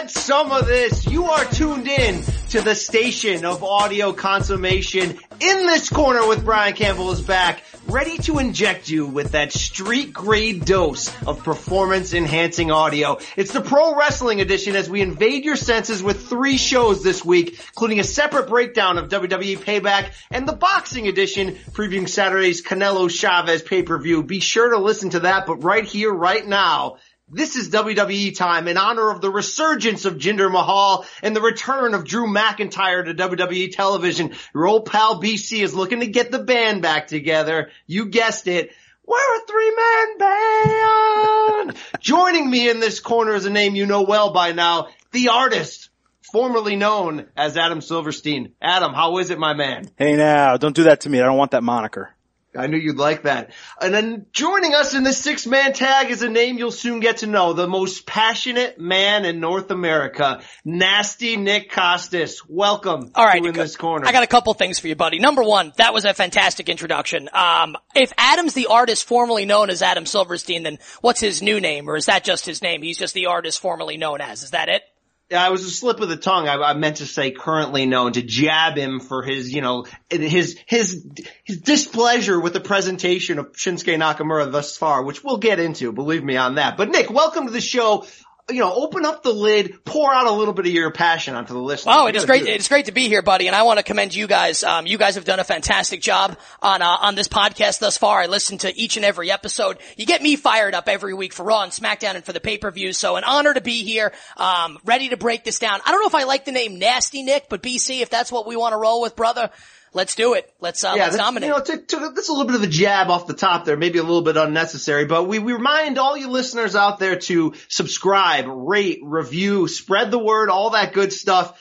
Get some of this. You are tuned in to the station of audio consummation. In this corner with Brian Campbell is back, ready to inject you with that street grade dose of performance enhancing audio. It's the pro wrestling edition as we invade your senses with three shows this week, including a separate breakdown of WWE Payback and the boxing edition previewing Saturday's Canelo Chavez pay-per-view. Be sure to listen to that, but right here, right now, this is WWE time in honor of the resurgence of Jinder Mahal and the return of Drew McIntyre to WWE television. Your old pal BC is looking to get the band back together. You guessed it. We're a three-man band! Joining me in this corner is a name you know well by now, the artist, formerly known as Adam Silverstein. Adam, how is it, my man? Hey now, don't do that to me. I don't want that moniker. I knew you'd like that. And then joining us in this six man tag is a name you'll soon get to know. The most passionate man in North America. Nasty Nick Kostos. Welcome. All right. in this corner. I got a couple things for you, buddy. Number one, that was a fantastic introduction. Um, if Adam's the artist formerly known as Adam Silverstein, then what's his new name? Or is that just his name? He's just the artist formerly known as. Is that it? It was a slip of the tongue. I, I, meant to say currently known to jab him for his, you know, his, his, his displeasure with the presentation of Shinsuke Nakamura thus far, which we'll get into, believe me on that. But Nick, welcome to the show you know, open up the lid, pour out a little bit of your passion onto the listeners. Oh, it is great. It's great to be here, buddy. And I want to commend you guys. Um, you guys have done a fantastic job on, uh, on this podcast thus far. I listen to each and every episode. You get me fired up every week for Raw and SmackDown and for the pay-per-view. So an honor to be here. Um, ready to break this down. I don't know if I like the name Nasty Nick, but BC, if that's what we want to roll with, brother, let's do it. Let's uh, yeah, let's dominate. You know, to, to, that's a little bit of a jab off the top there, maybe a little bit unnecessary, but we, we remind all you listeners out there to subscribe, rate, review, spread the word, all that good stuff.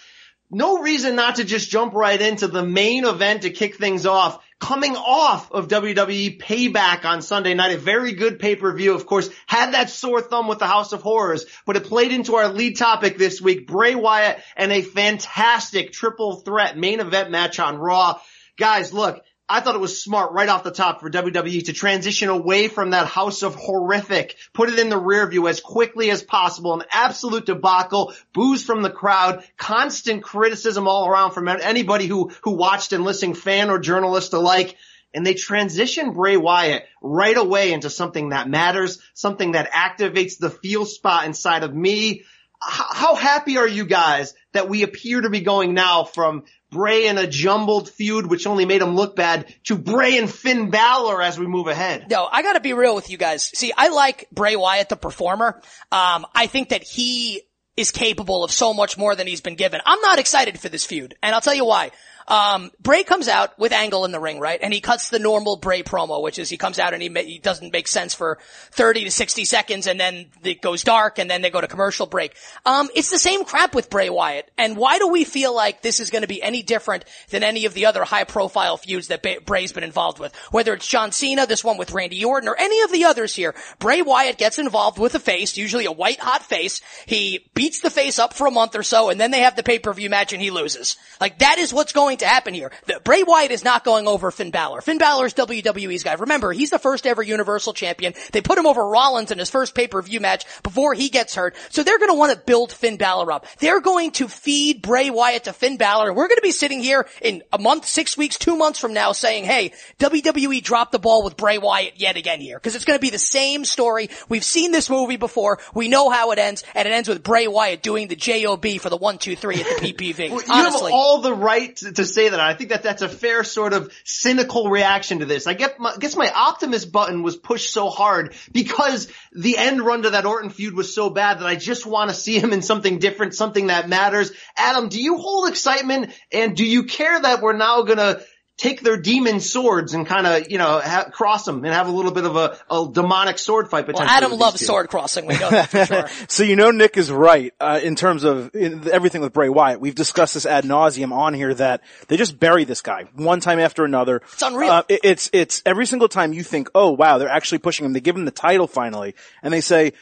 No reason not to just jump right into the main event to kick things off. Coming off of WWE Payback on Sunday night, a very good pay-per-view, of course, had that sore thumb with the House of Horrors, but it played into our lead topic this week, Bray Wyatt and a fantastic triple threat main event match on Raw. Guys, look, I thought it was smart right off the top for WWE to transition away from that house of horrific, put it in the rear view as quickly as possible, an absolute debacle, booze from the crowd, constant criticism all around from anybody who, who watched and listened, fan or journalist alike. And they transition Bray Wyatt right away into something that matters, something that activates the feel spot inside of me. How happy are you guys that we appear to be going now from Bray in a jumbled feud, which only made him look bad, to Bray and Finn Balor as we move ahead. No, I gotta be real with you guys. See, I like Bray Wyatt, the performer. Um, I think that he is capable of so much more than he's been given. I'm not excited for this feud, and I'll tell you why. Um, Bray comes out with Angle in the ring, right? And he cuts the normal Bray promo, which is he comes out and he, ma- he doesn't make sense for 30 to 60 seconds and then it goes dark and then they go to commercial break. Um, it's the same crap with Bray Wyatt. And why do we feel like this is going to be any different than any of the other high profile feuds that ba- Bray's been involved with? Whether it's John Cena, this one with Randy Orton, or any of the others here, Bray Wyatt gets involved with a face, usually a white hot face. He beats the face up for a month or so and then they have the pay-per-view match and he loses. Like that is what's going to happen here. The, Bray Wyatt is not going over Finn Balor. Finn Balor is WWE's guy. Remember, he's the first ever Universal Champion. They put him over Rollins in his first pay-per-view match before he gets hurt. So they're going to want to build Finn Balor up. They're going to feed Bray Wyatt to Finn Balor. We're going to be sitting here in a month, six weeks, two months from now saying, hey, WWE dropped the ball with Bray Wyatt yet again here. Cause it's going to be the same story. We've seen this movie before. We know how it ends. And it ends with Bray Wyatt doing the JOB for the one, two, three at the PPV. you Honestly. have all the right to say that. I think that that's a fair sort of cynical reaction to this. I get my, guess my optimist button was pushed so hard because the end run to that Orton feud was so bad that I just want to see him in something different, something that matters. Adam, do you hold excitement and do you care that we're now gonna take their demon swords and kind of, you know, ha- cross them and have a little bit of a, a demonic sword fight potentially. Well, Adam loves sword crossing. We know that for sure. so you know Nick is right, uh, in terms of in everything with Bray Wyatt. We've discussed this ad nauseum on here that they just bury this guy one time after another. It's unreal. Uh, it, it's, it's every single time you think, oh wow, they're actually pushing him. They give him the title finally and they say,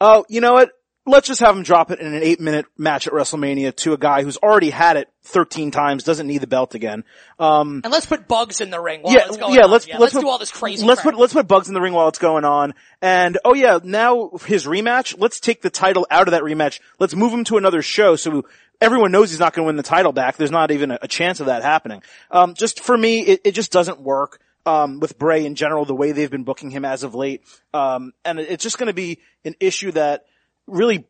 oh, you know what? Let's just have him drop it in an eight minute match at WrestleMania to a guy who's already had it 13 times, doesn't need the belt again. Um, And let's put bugs in the ring while yeah, it's going yeah, on. let's, yeah, let's, let's, put, do all this crazy Let's crap. put, let's put bugs in the ring while it's going on. And, oh yeah, now his rematch, let's take the title out of that rematch. Let's move him to another show so everyone knows he's not going to win the title back. There's not even a, a chance of that happening. Um, just for me, it, it just doesn't work. Um, with Bray in general, the way they've been booking him as of late. Um, and it's just going to be an issue that really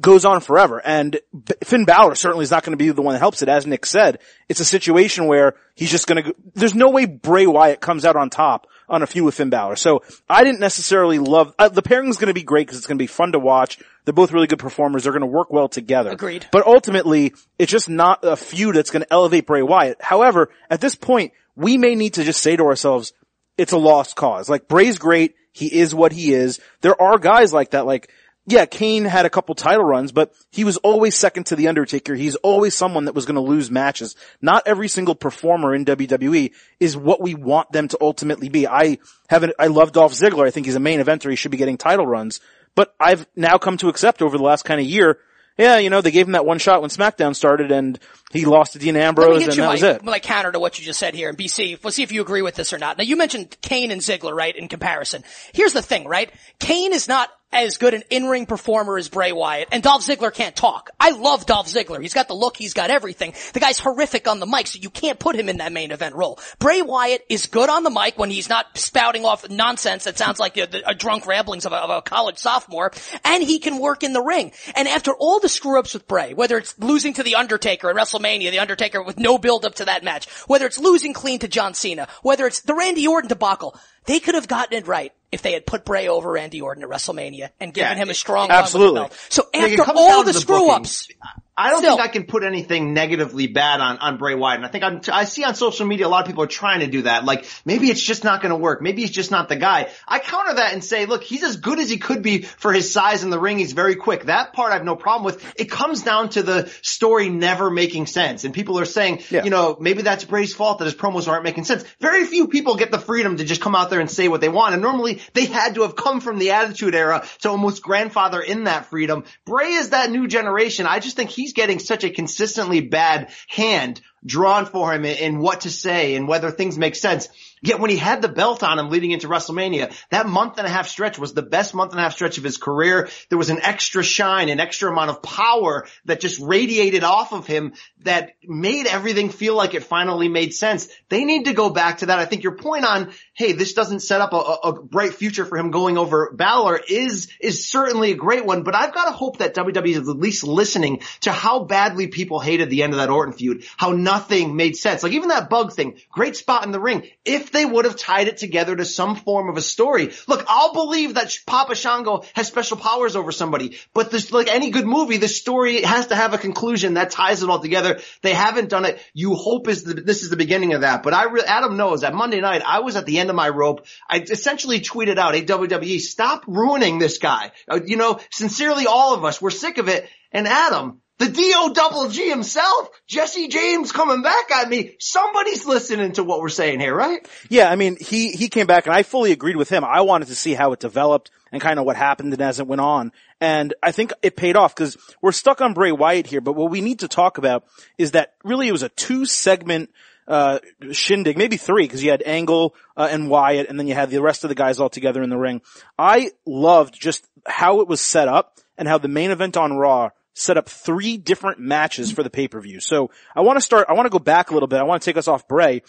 goes on forever. And B- Finn Balor certainly is not going to be the one that helps it. As Nick said, it's a situation where he's just going to, there's no way Bray Wyatt comes out on top on a feud with Finn Balor. So I didn't necessarily love, uh, the is going to be great because it's going to be fun to watch. They're both really good performers. They're going to work well together. Agreed. But ultimately, it's just not a feud that's going to elevate Bray Wyatt. However, at this point, we may need to just say to ourselves, it's a lost cause. Like Bray's great. He is what he is. There are guys like that. Like, yeah, Kane had a couple title runs, but he was always second to the Undertaker. He's always someone that was going to lose matches. Not every single performer in WWE is what we want them to ultimately be. I haven't, I love Dolph Ziggler. I think he's a main eventer. He should be getting title runs, but I've now come to accept over the last kind of year yeah, you know, they gave him that one shot when SmackDown started and he lost to Dean Ambrose and that my, was it. my counter to what you just said here in BC. We'll see if you agree with this or not. Now you mentioned Kane and Ziggler, right, in comparison. Here's the thing, right? Kane is not as good an in-ring performer as Bray Wyatt, and Dolph Ziggler can't talk. I love Dolph Ziggler. He's got the look, he's got everything. The guy's horrific on the mic, so you can't put him in that main event role. Bray Wyatt is good on the mic when he's not spouting off nonsense that sounds like a, a drunk ramblings of a, of a college sophomore, and he can work in the ring. And after all the screw-ups with Bray, whether it's losing to The Undertaker at WrestleMania, The Undertaker with no build-up to that match, whether it's losing clean to John Cena, whether it's the Randy Orton debacle, they could have gotten it right if they had put Bray over Randy Orton at WrestleMania and given Yeah, him a strong absolutely. run with the belt. So after all the to screw ups, I don't Still. think I can put anything negatively bad on, on Bray Wyatt. And I think I'm, I see on social media a lot of people are trying to do that. Like, maybe it's just not going to work. Maybe he's just not the guy. I counter that and say, look, he's as good as he could be for his size in the ring. He's very quick. That part I have no problem with. It comes down to the story never making sense. And people are saying, Yeah. you know, maybe that's Bray's fault that his promos aren't making sense. Very few people get the freedom to just come out there and say what they want. And normally they had to have come from the attitude era to almost grandfather in that freedom. Bray is that new generation. I just think he's getting such a consistently bad hand drawn for him in, what to say and whether things make sense. Yet when he had the belt on him leading into WrestleMania, that month and a half stretch was the best month and a half stretch of his career. There was an extra shine, an extra amount of power that just radiated off of him that made everything feel like it finally made sense. They need to go back to that. I think your point on, hey, this doesn't set up a, a, bright future for him going over Balor is, is certainly a great one, but I've got to hope that WWE is at least listening to how badly people hated the end of that Orton feud, how nothing made sense. Like even that bug thing, great spot in the ring. If they would have tied it together to some form of a story, look, I'll believe that Papa Shango has special powers over somebody, but this, like any good movie, the story has to have a conclusion that ties it all together. They haven't done it. You hope is the, this is the beginning of that, but I, re- Adam knows that Monday night I was at the end of my rope. I essentially tweeted out, hey WWE, stop ruining this guy. Uh, you know, sincerely all of us, we're sick of it. And Adam, the D-O double G himself, Jesse James coming back at me. Somebody's listening to what we're saying here, right? Yeah, I mean, he, he came back and I fully agreed with him. I wanted to see how it developed and kind of what happened and as it went on. And I think it paid off because we're stuck on Bray Wyatt here, but what we need to talk about is that really it was a two segment uh, shindig, maybe three, because you had Angle uh, and Wyatt, and then you had the rest of the guys all together in the ring. I loved just how it was set up and how the main event on Raw set up three different matches for the pay-per-view. So I want to start, I want to go back a little bit. I want to take us off Bray.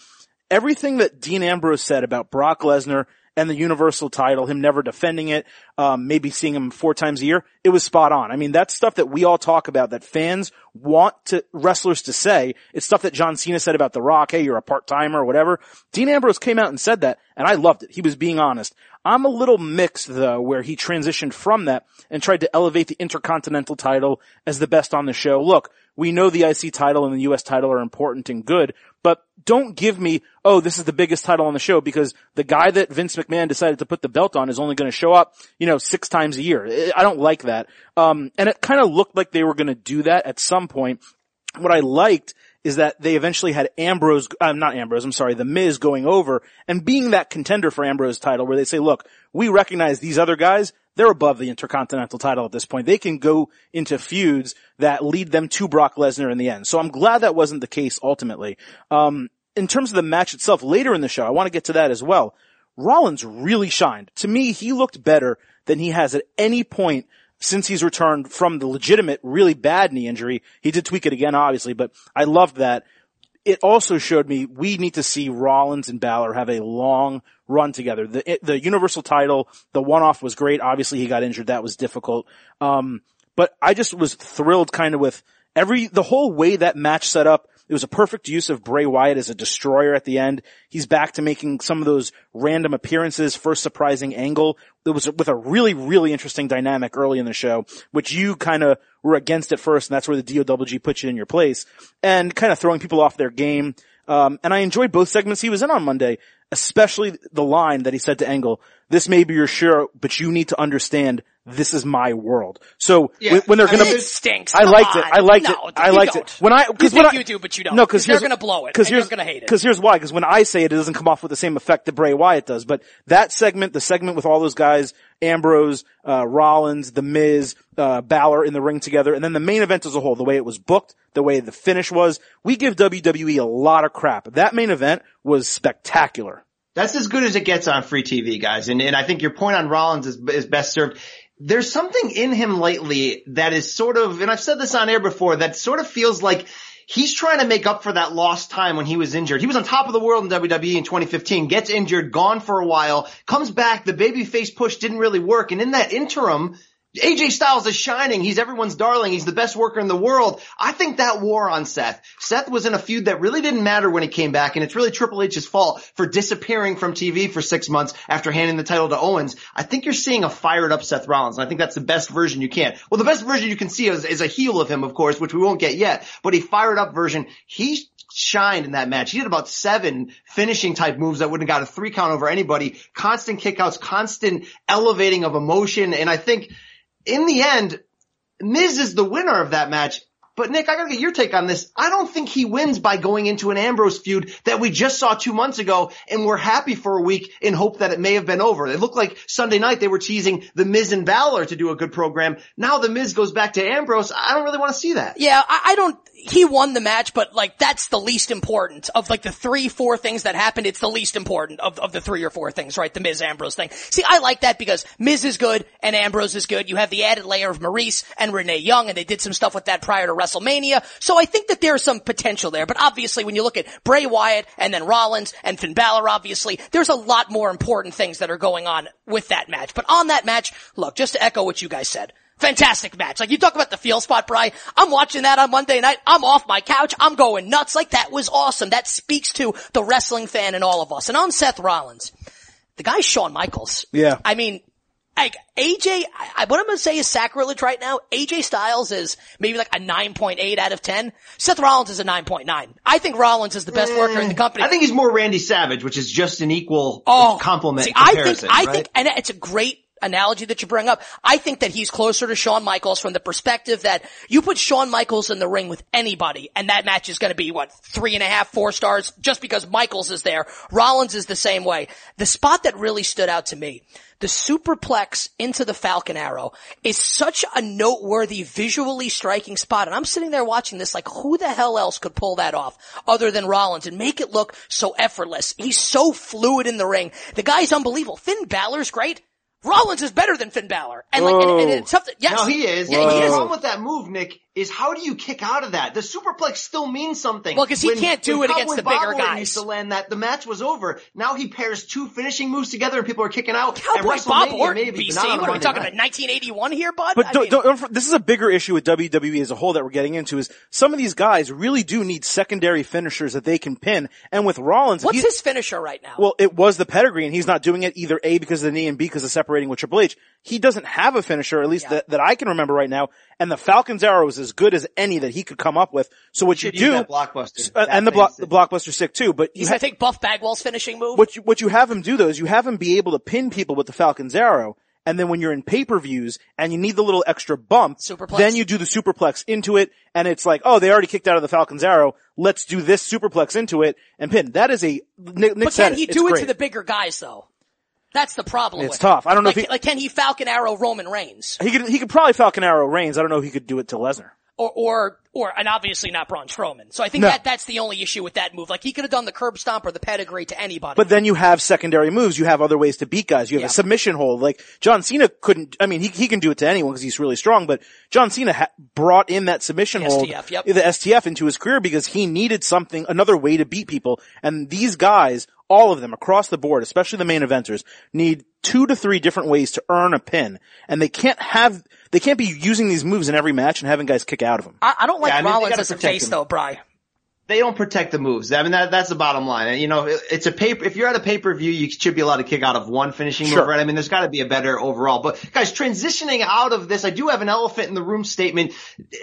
Everything that Dean Ambrose said about Brock Lesnar and the Universal title, him never defending it, um, maybe seeing him four times a year, it was spot on. I mean, that's stuff that we all talk about that fans want to, wrestlers to say. It's stuff that John Cena said about The Rock, hey, you're a part-timer or whatever. Dean Ambrose came out and said that, and I loved it. He was being honest. I'm a little mixed though, where he transitioned from that and tried to elevate the Intercontinental title as the best on the show. Look, we know the IC title and the US title are important and good, but don't give me, oh, this is the biggest title on the show because the guy that Vince McMahon decided to put the belt on is only going to show up, you know, six times a year. I don't like that. Um, and it kind of looked like they were going to do that at some point. What I liked is that they eventually had Ambrose, uh, not Ambrose, I'm sorry, The Miz going over and being that contender for Ambrose title where they say, look, we recognize these other guys, they're above the Intercontinental title at this point. They can go into feuds that lead them to Brock Lesnar in the end. So I'm glad that wasn't the case ultimately. Um, in terms of the match itself later in the show, I want to get to that as well. Rollins really shined. To me, he looked better than he has at any point since he's returned from the legitimate, really bad knee injury. He did tweak it again, obviously, but I loved that. It also showed me we need to see Rollins and Balor have a long run together. The, the Universal title, the one-off was great. Obviously he got injured. That was difficult. Um, but I just was thrilled kind of with every, the whole way that match set up it was a perfect use of Bray Wyatt as a destroyer at the end. He's back to making some of those random appearances, first surprising Angle. It was with a really, really interesting dynamic early in the show, which you kind of were against at first, and that's where the DOWG put you in your place, and kind of throwing people off their game. Um, and I enjoyed both segments he was in on Monday, especially the line that he said to Angle, this may be your show, but you need to understand this is my world. So Yeah. when, when they're I gonna, mean, It stinks. I Come liked it. I liked No, it. I liked don't. it. When I, cause think when I, you do, but you don't. No, cause 'Cause they're gonna blow it, Cause you're here's, gonna hate it. Cause here's why. Cause when I say it, it doesn't come off with the same effect that Bray Wyatt does. But that segment, the segment with all those guys, Ambrose, uh, Rollins, The Miz, uh, Balor in the ring together, and then the main event as a whole, the way it was booked, the way the finish was, we give WWE a lot of crap. That main event was spectacular. That's as good as it gets on free TV, guys. And, and I think your point on Rollins is, is best served. There's something in him lately that is sort of, and I've said this on air before, that sort of feels like he's trying to make up for that lost time when he was injured. He was on top of the world in WWE in 2015, gets injured, gone for a while, comes back, the babyface push didn't really work, and in that interim, AJ Styles is shining. He's everyone's darling. He's the best worker in the world. I think that wore on Seth. Seth was in a feud that really didn't matter when he came back, and it's really Triple H's fault for disappearing from TV for six months after handing the title to Owens. I think you're seeing a fired up Seth Rollins, and I think that's the best version you can. Well, the best version you can see is, is a heel of him, of course, which we won't get yet, but a fired up version. He shined in that match. He did about seven finishing type moves that wouldn't have got a three count over anybody. Constant kickouts, constant elevating of emotion, and I think in the end, Miz is the winner of that match. But Nick, I gotta get your take on this. I don't think he wins by going into an Ambrose feud that we just saw two months ago and we're happy for a week in hope that it may have been over. It looked like Sunday night they were teasing the Miz and Balor to do a good program. Now the Miz goes back to Ambrose. I don't really want to see that. Yeah, I, I don't, he won the match, but like that's the least important of like the three, four things that happened. It's the least important of, of the three or four things, right? The Miz Ambrose thing. See, I like that because Miz is good and Ambrose is good. You have the added layer of Maurice and Renee Young and they did some stuff with that prior to WrestleMania. So I think that there's some potential there, but obviously when you look at Bray Wyatt and then Rollins and Finn Balor, obviously there's a lot more important things that are going on with that match. But on that match, look, just to echo what you guys said, Fantastic match. Like you talk about the feel spot, Bry. I'm watching that on Monday night. I'm off my couch. I'm going nuts. Like that was awesome. That speaks to the wrestling fan in all of us. And on Seth Rollins, the guy Shawn Michaels. Yeah. I mean, like AJ, I, what I'm gonna say is sacrilege right now. AJ Styles is maybe like a 9.8 out of 10. Seth Rollins is a 9.9. I think Rollins is the best eh. worker in the company. I think he's more Randy Savage, which is just an equal Oh, compliment See, I think. I right? think, and it's a great analogy that you bring up. I think that he's closer to Shawn Michaels from the perspective that you put Shawn Michaels in the ring with anybody and that match is going to be what, three and a half, four stars just because Michaels is there. Rollins is the same way. The spot that really stood out to me, the superplex into the Falcon Arrow is such a noteworthy, visually striking spot. And I'm sitting there watching this like, who the hell else could pull that off other than Rollins and make it look so effortless? He's so fluid in the ring. The guy's unbelievable. Finn Balor's great. Rollins is better than Finn Balor. And like, and, and it's something, yes. No, he is. Yeah, And he the is. problem with that move, Nick, is how do you kick out of that? The superplex still means something. Well, because he When- can't do when it against Cowboy the bigger Bob Orton guys. Used to land that the match was over. Now he pairs two finishing moves together and people are kicking out. At Cowboy Bob WrestleMania, Orton, maybe, BC. but not on a What are we talking night. about? 1981 here, bud? But I don't, mean- don't, don't, this is a bigger issue with WWE as a whole that we're getting into is some of these guys really do need secondary finishers that they can pin. And with Rollins, if what's his finisher right now? well, it was the pedigree and he's not doing it either A because of the knee and B because of separating with Triple H. He doesn't have a finisher, at least Yeah. that, that I can remember right now. And the Falcon's arrow is as good as any that he could come up with. So what you Should use do, that blockbuster. uh, and the thing's- block, the blockbuster sick too, but you He's ha- gonna take Buff Bagwell's finishing move. what you, what you have him do though is you have him be able to pin people with the Falcon's arrow. And then when you're in pay-per-views and you need the little extra bump, Superplex. then you do the superplex into it and it's like, oh, they already kicked out of the Falcon's Arrow. Let's do this superplex into it and pin. That is a, Nick, Nick But said can he it. do It's it great. to the bigger guys though? That's the problem. It's with tough. I don't know like, if he- like can he Falcon Arrow Roman Reigns He could, he could probably Falcon Arrow Reigns. I don't know if he could do it to Lesnar. Or or or and obviously not Braun Strowman. So I think No. that that's the only issue with that move. Like he could have done the curb stomp or the pedigree to anybody. But then you have secondary moves. You have other ways to beat guys. You have Yeah. a submission hold. Like John Cena couldn't. I mean, he he can do it to anyone because he's really strong. But John Cena ha- brought in that submission The hold, STF, yep. the STF, into his career because he needed something, another way to beat people. And these guys, all of them across the board, especially the main eventers, need two to three different ways to earn a pin, and they can't have. They can't be using these moves in every match and having guys kick out of them. I, I don't like Yeah, I mean, Rollins as a face him. though, Bry. they don't protect the moves. I mean, that, that's the bottom line. You know, it- it's a paper, if you're at a pay-per-view, you should be allowed to kick out of one finishing Sure. move, right? I mean, there's gotta be a better overall. But guys, transitioning out of this, I do have an elephant in the room statement.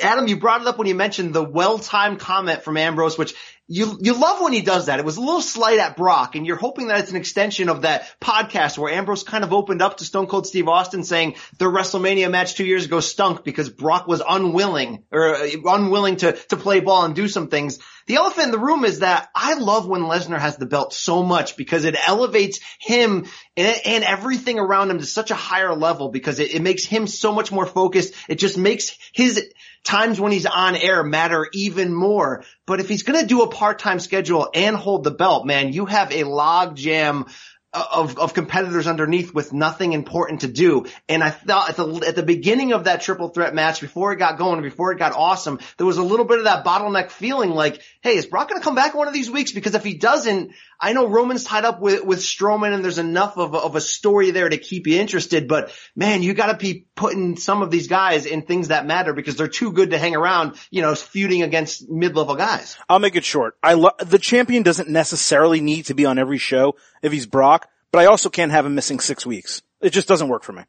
Adam, you brought it up when you mentioned the well-timed comment from Ambrose, which you, you love when he does that. It was a little slight at Brock and you're hoping that it's an extension of that podcast where Ambrose kind of opened up to Stone Cold Steve Austin saying their WrestleMania match two years ago stunk because Brock was unwilling or uh, unwilling to, to play ball and do some things. The elephant in the room is that I love when Lesnar has the belt so much because it elevates him and, and everything around him to such a higher level because it, it makes him so much more focused. It just makes his times when he's on air matter even more. But if he's going to do a part-time schedule and hold the belt, man, you have a log jam of, of competitors underneath with nothing important to do. And I thought at the, at the beginning of that triple threat match, before it got going, before it got awesome, there was a little bit of that bottleneck feeling like, hey, is Brock going to come back one of these weeks? Because if he doesn't, I know Roman's tied up with, with Strowman and there's enough of a, of a story there to keep you interested, but man, you gotta be putting some of these guys in things that matter because they're too good to hang around, you know, feuding against mid-level guys. I'll make it short. I lo- the champion doesn't necessarily need to be on every show if he's Brock, but I also can't have him missing six weeks. It just doesn't work for me.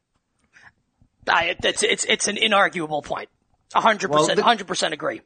I, it's it's it's an inarguable point. A hundred Well, percent, the- hundred percent agree.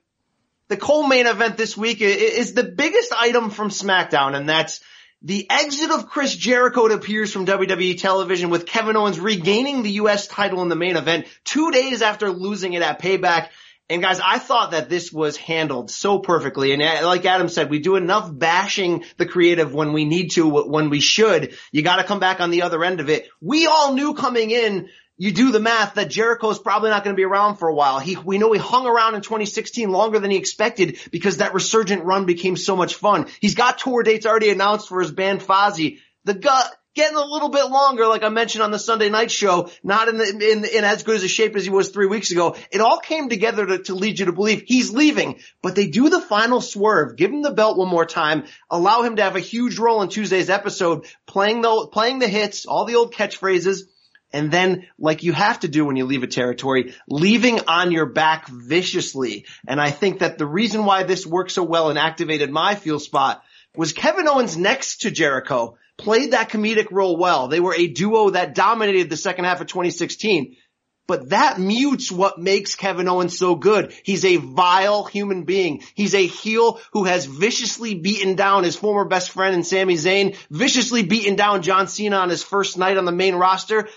The co-main event this week is the biggest item from SmackDown, and that's the exit of Chris Jericho. It appears from WWE television with Kevin Owens regaining the U.S. title in the main event two days after losing it at Payback. And guys, I thought that this was handled so perfectly. And uh, like Adam said, we do enough bashing the creative when we need to, when we should. You got to come back on the other end of it. We all knew coming in you do the math that Jericho is probably not going to be around for a while. He, we know he hung around in 2016 longer than he expected because that resurgent run became so much fun. He's got tour dates already announced for his band Fozzy. The gut getting a little bit longer, like I mentioned on the Sunday night show, not in the, in, in as good as a shape as he was three weeks ago. It all came together to, to lead you to believe he's leaving, but they do the final swerve, give him the belt one more time, allow him to have a huge role in Tuesday's episode, playing the, playing the hits, all the old catchphrases, and then, like you have to do when you leave a territory, leaving on your back viciously. And I think that the reason why this worked so well and activated my feel spot was Kevin Owens next to Jericho played that comedic role well. They were a duo that dominated the second half of 2016. But that mutes what makes Kevin Owens so good. He's a vile human being. He's a heel who has viciously beaten down his former best friend and Sami Zayn, viciously beaten down John Cena on his first night on the main roster.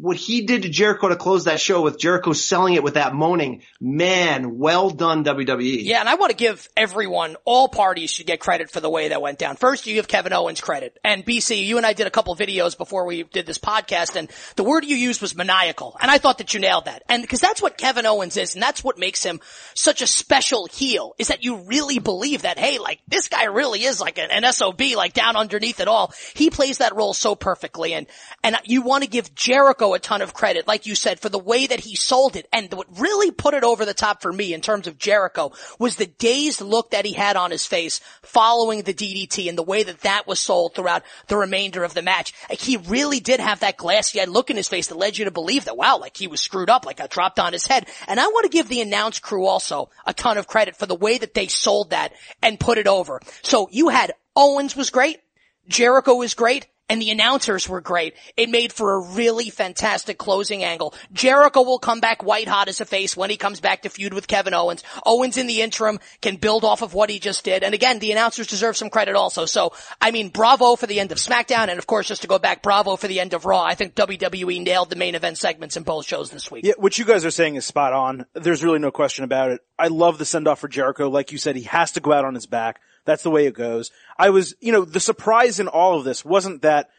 What he did to Jericho to close that show with Jericho selling it with that moaning, man, well done WWE. Yeah, and I want to give everyone, all parties should get credit for the way that went down. First, you give Kevin Owens credit. And BC, you and I did a couple videos before we did this podcast, and the word you used was maniacal. And I thought that you nailed that. And because that's what Kevin Owens is, and that's what makes him such a special heel, is that you really believe that, hey, like, this guy really is like an, an SOB, like down underneath it all. He plays that role so perfectly, and, and you want to give Jericho a ton of credit, like you said, for the way that he sold it. And what really put it over the top for me in terms of Jericho was the dazed look that he had on his face following the DDT and the way that that was sold throughout the remainder of the match. Like he really did have that glassy-eyed look in his face that led you to believe that, wow, like he was screwed up, like I dropped on his head. And I want to give the announce crew also a ton of credit for the way that they sold that and put it over. So you had Owens was great. Jericho was great. And the announcers were great. It made for a really fantastic closing angle. Jericho will come back white hot as a face when he comes back to feud with Kevin Owens. Owens in the interim can build off of what he just did. And again, the announcers deserve some credit also. So, I mean, bravo for the end of SmackDown. And of course, just to go back, bravo for the end of Raw. I think WWE nailed the main event segments in both shows this week. Yeah, what you guys are saying is spot on. There's really no question about it. I love the send off for Jericho. Like you said, he has to go out on his back. That's the way it goes. I was, you know, the surprise in all of this wasn't that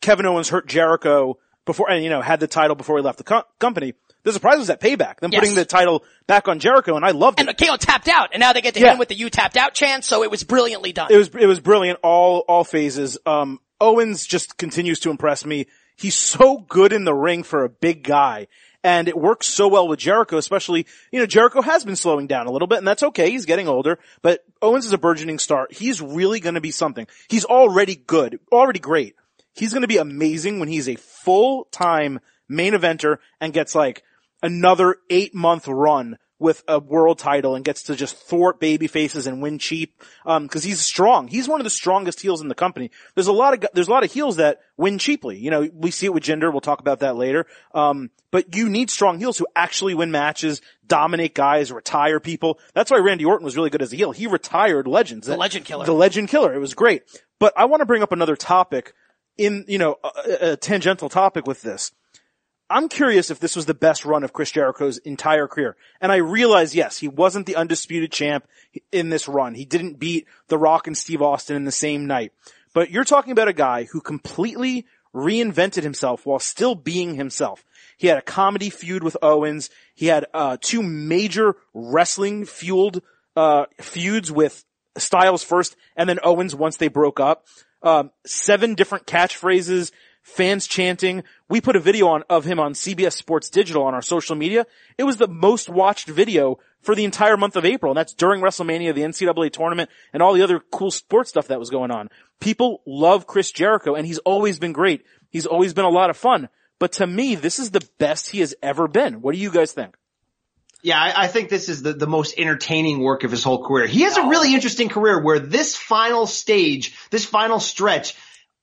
Kevin Owens hurt Jericho before, and you know, had the title before he left the co- company. The surprise was that payback, them Yes. putting the title back on Jericho, and I loved it. And KO tapped out, and now they get to Yeah. hit him with the "you tapped out" chant. So it was brilliantly done. It was it was brilliant all all phases. Um, Owens just continues to impress me. He's so good in the ring for a big guy. And it works so well with Jericho, especially, you know, Jericho has been slowing down a little bit and that's okay. He's getting older, but Owens is a burgeoning star. He's really going to be something. He's already good, already great. He's going to be amazing when he's a full-time main eventer and gets like another eight month run with a world title and gets to just thwart baby faces and win cheap. Um, cause he's strong. He's one of the strongest heels in the company. There's a lot of, there's a lot of heels that win cheaply. You know, we see it with Jinder. We'll talk about that later. Um, but you need strong heels who actually win matches, dominate guys, retire people. That's why Randy Orton was really good as a heel. He retired legends. The legend killer. The legend killer. It was great. But I want to bring up another topic in, you know, a, a tangential topic with this. I'm curious if this was the best run of Chris Jericho's entire career. And I realize, yes, he wasn't the undisputed champ in this run. He didn't beat The Rock and Steve Austin in the same night. But you're talking about a guy who completely reinvented himself while still being himself. He had a comedy feud with Owens. He had, uh, two major wrestling fueled, uh, feuds with Styles first and then Owens once they broke up. Um, seven different catchphrases, fans chanting. We put a video on of him on CBS Sports Digital on our social media. It was the most watched video for the entire month of April, and that's during WrestleMania, the NCAA tournament, and all the other cool sports stuff that was going on. People love Chris Jericho, and he's always been great. He's always been a lot of fun. But to me, this is the best he has ever been. What do you guys think? Yeah, I, I think this is the, the most entertaining work of his whole career. He has a really interesting career where this final stage, this final stretch,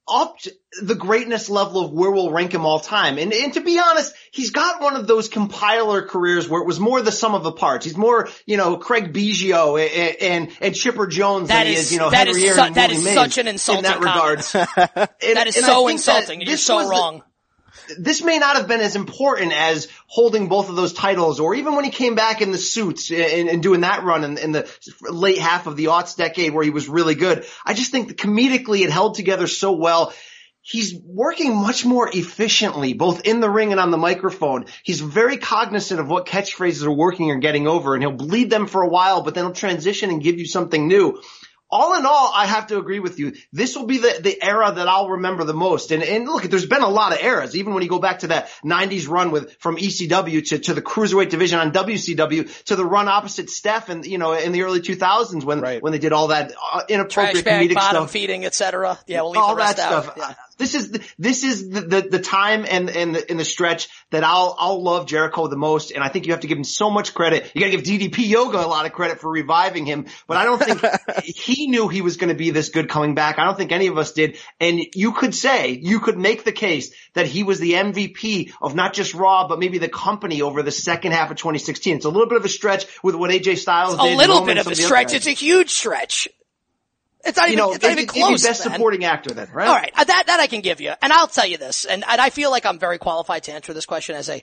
upped the greatness level of where we'll rank him all time. And, and to be honest, he's got one of those compiler careers where it was more the sum of the parts. He's more, you know, Craig Biggio and, and, and Chipper Jones That than he is- is, you know, that Henry is su- and that Willie is Mays such an in that comment. regard. And- that is so insulting. You're so was the- wrong. This may not have been as important as holding both of those titles or even when he came back in the suits and, and doing that run in, in the late half of the aughts decade where he was really good. I just think that comedically it held together so well. He's working much more efficiently, both in the ring and on the microphone. He's very cognizant of what catchphrases are working or getting over and he'll bleed them for a while, but then he'll transition and give you something new all in all, I have to agree with you. This will be the, the era that I'll remember the most. And, and look, there's been a lot of eras. Even when you go back to that 90s run with, from ECW to, to the cruiserweight division on WCW to the run opposite Steph and, you know, in the early 2000s when, Right. when they did all that uh, Trash inappropriate bag, comedic bottom stuff feeding, etc. Yeah, we'll leave all the rest that out. stuff. Yeah. This is the, this is the, the, the time and and the, in the stretch that I'll I'll love Jericho the most, and I think you have to give him so much credit. You got to give DDP Yoga a lot of credit for reviving him, but I don't think he knew he was going to be this good coming back. I don't think any of us did, and you could say you could make the case that he was the MVP of not just Raw, but maybe the company over the second half of 2016. It's a little bit of a stretch with what AJ Styles A did. little bit of a stretch. It's a huge stretch. It's not you even, know, it's not it'd even close. best man. supporting actor then, right? All right, uh, that that I can give you, and I'll tell you this, and, and I feel like I'm very qualified to answer this question as a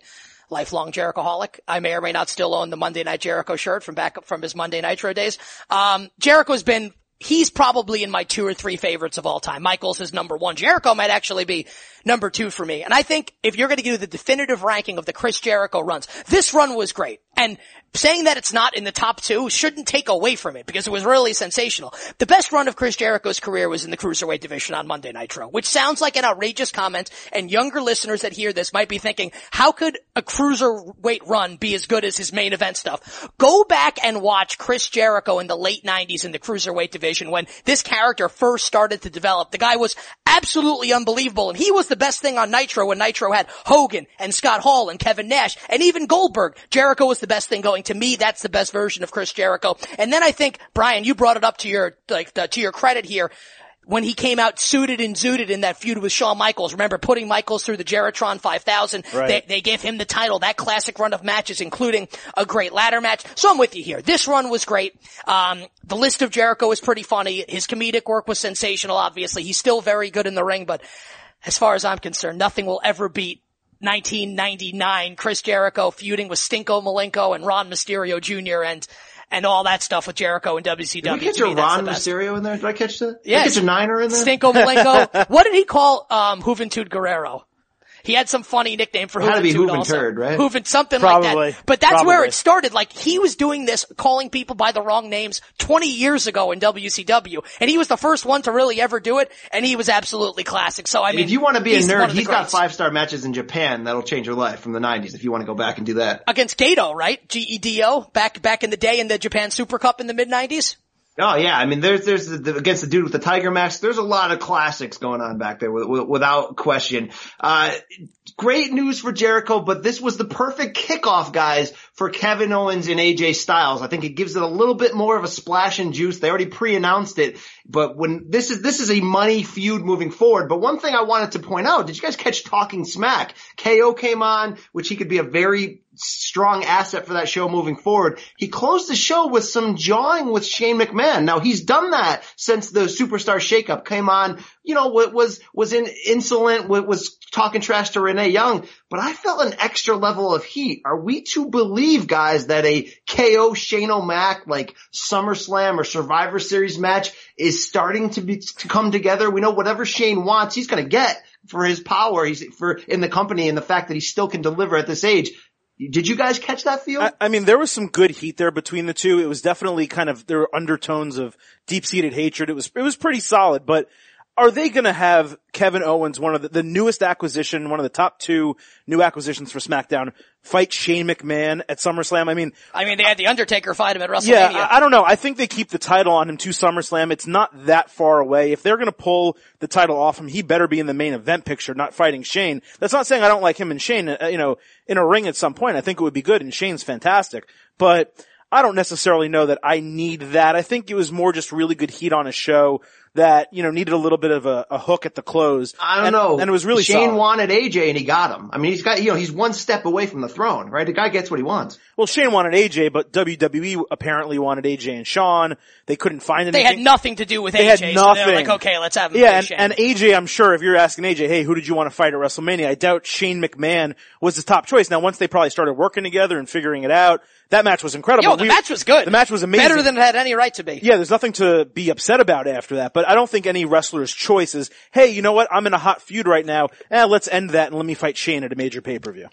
lifelong Jerichoholic. I may or may not still own the Monday Night Jericho shirt from back from his Monday Nitro days. Um, Jericho's been. He's probably in my two or three favorites of all time. Michaels is number one. Jericho might actually be number two for me. And I think if you're going to do the definitive ranking of the Chris Jericho runs, this run was great. And saying that it's not in the top two shouldn't take away from it because it was really sensational. The best run of Chris Jericho's career was in the cruiserweight division on Monday Nitro, which sounds like an outrageous comment and younger listeners that hear this might be thinking, how could a cruiserweight run be as good as his main event stuff? Go back and watch Chris Jericho in the late 90s in the cruiserweight division when this character first started to develop. The guy was absolutely unbelievable and he was the best thing on Nitro when Nitro had Hogan and Scott Hall and Kevin Nash and even Goldberg. Jericho was the best thing going. To me, that's the best version of Chris Jericho. And then I think, Brian, you brought it up to your, like, the, to your credit here. when he came out suited and zooted in that feud with Shawn Michaels. Remember putting Michaels through the JeriTron 5000. Right. They, they gave him the title, that classic run of matches, including a great ladder match. So I'm with you here. This run was great. Um, the list of Jericho was pretty funny. His comedic work was sensational, obviously. He's still very good in the ring, but as far as I'm concerned, nothing will ever beat 1999 Chris Jericho feuding with Stinko Malenko and Ron Mysterio Jr. and and all that stuff with Jericho and WCW. Did we catch a me, Ron. Mysterio in there? Did I catch that? Yeah. Did. I catch a niner in there? Stinko Malenko. what did he call um Juventud Guerrero? He had some funny nickname for Had to be Juventud also. Juventud, right? Juven, something like that. But that's where it started. Like he was doing this, calling people by the wrong names 20 years ago in WCW. And he was the first one to really ever do it. And he was absolutely classic. So I mean, if you want to be a nerd, he's got five star matches in Japan that'll change your life from the 90s if you want to go back and do that. against Gedo, right? G-E-D-O, back, back in the day in the Japan Super Cup in the mid nineties. Oh yeah, I mean, there's there's the, against the dude with the tiger mask. There's a lot of classics going on back there, with, with, without question. Uh, great news for Jericho, but this was the perfect kickoff, guys, for Kevin Owens and AJ Styles. I think it gives it a little bit more of a splash and juice. They already pre-announced it, but when this is this is a money feud moving forward. But one thing I wanted to point out: Did you guys catch Talking Smack? KO came on, which he could be a very strong asset for that show moving forward. He closed the show with some jawing with Shane McMahon. Now he's done that since the superstar shakeup came on. You know, wa- was was in insolent, wa- was talking trash to Renee Young, but I felt an extra level of heat. Are we to believe, guys, that a KO Shane O'Mac like SummerSlam or Survivor Series match is starting to be to come together? We know whatever Shane wants, he's going to get for his power. He's for in the company and the fact that he still can deliver at this age. Did you guys catch that feel? I, I mean, there was some good heat there between the two. It was definitely kind of, there were undertones of deep-seated hatred. It was, it was pretty solid, but are they gonna have Kevin Owens, one of the, the newest acquisition, one of the top two new acquisitions for SmackDown, fight Shane McMahon at SummerSlam? I mean, I mean, they had the Undertaker fight him at WrestleMania. yeah, I, I don't know. I think they keep the title on him to SummerSlam. It's not that far away. If they're going to pull the title off him, he better be in the main event picture, not fighting Shane. That's not saying I don't like him and Shane, uh, you know, in a ring at some point. I think it would be good and Shane's fantastic, but I don't necessarily know that I need that. I think it was more just really good heat on a show that, you know, needed a little bit of a, a hook at the close. I don't and, know. And it was really Shane solid. wanted AJ and he got him. I mean, he's got, you know, he's one step away from the throne, right? The guy gets what he wants. Well, Shane wanted AJ, but WWE apparently wanted AJ and Sean. They couldn't find anything. They had nothing to do with They AJ. had So they're nothing. like, okay, let's have him Yeah, and, Shane. and AJ, I'm sure if you're asking AJ, hey, who did you want to fight at WrestleMania? I doubt Shane McMahon was his top choice. Now, once they probably started working together and figuring it out, that match was incredible. Yo, the We- match was good. The match was amazing. Better than it had any right to be. yeah, there's nothing to be upset about after that, but I don't think any wrestler's choice is, hey, you know what? I'm in a hot feud right now. Eh, let's end that and let me fight Shane at a major pay-per-view.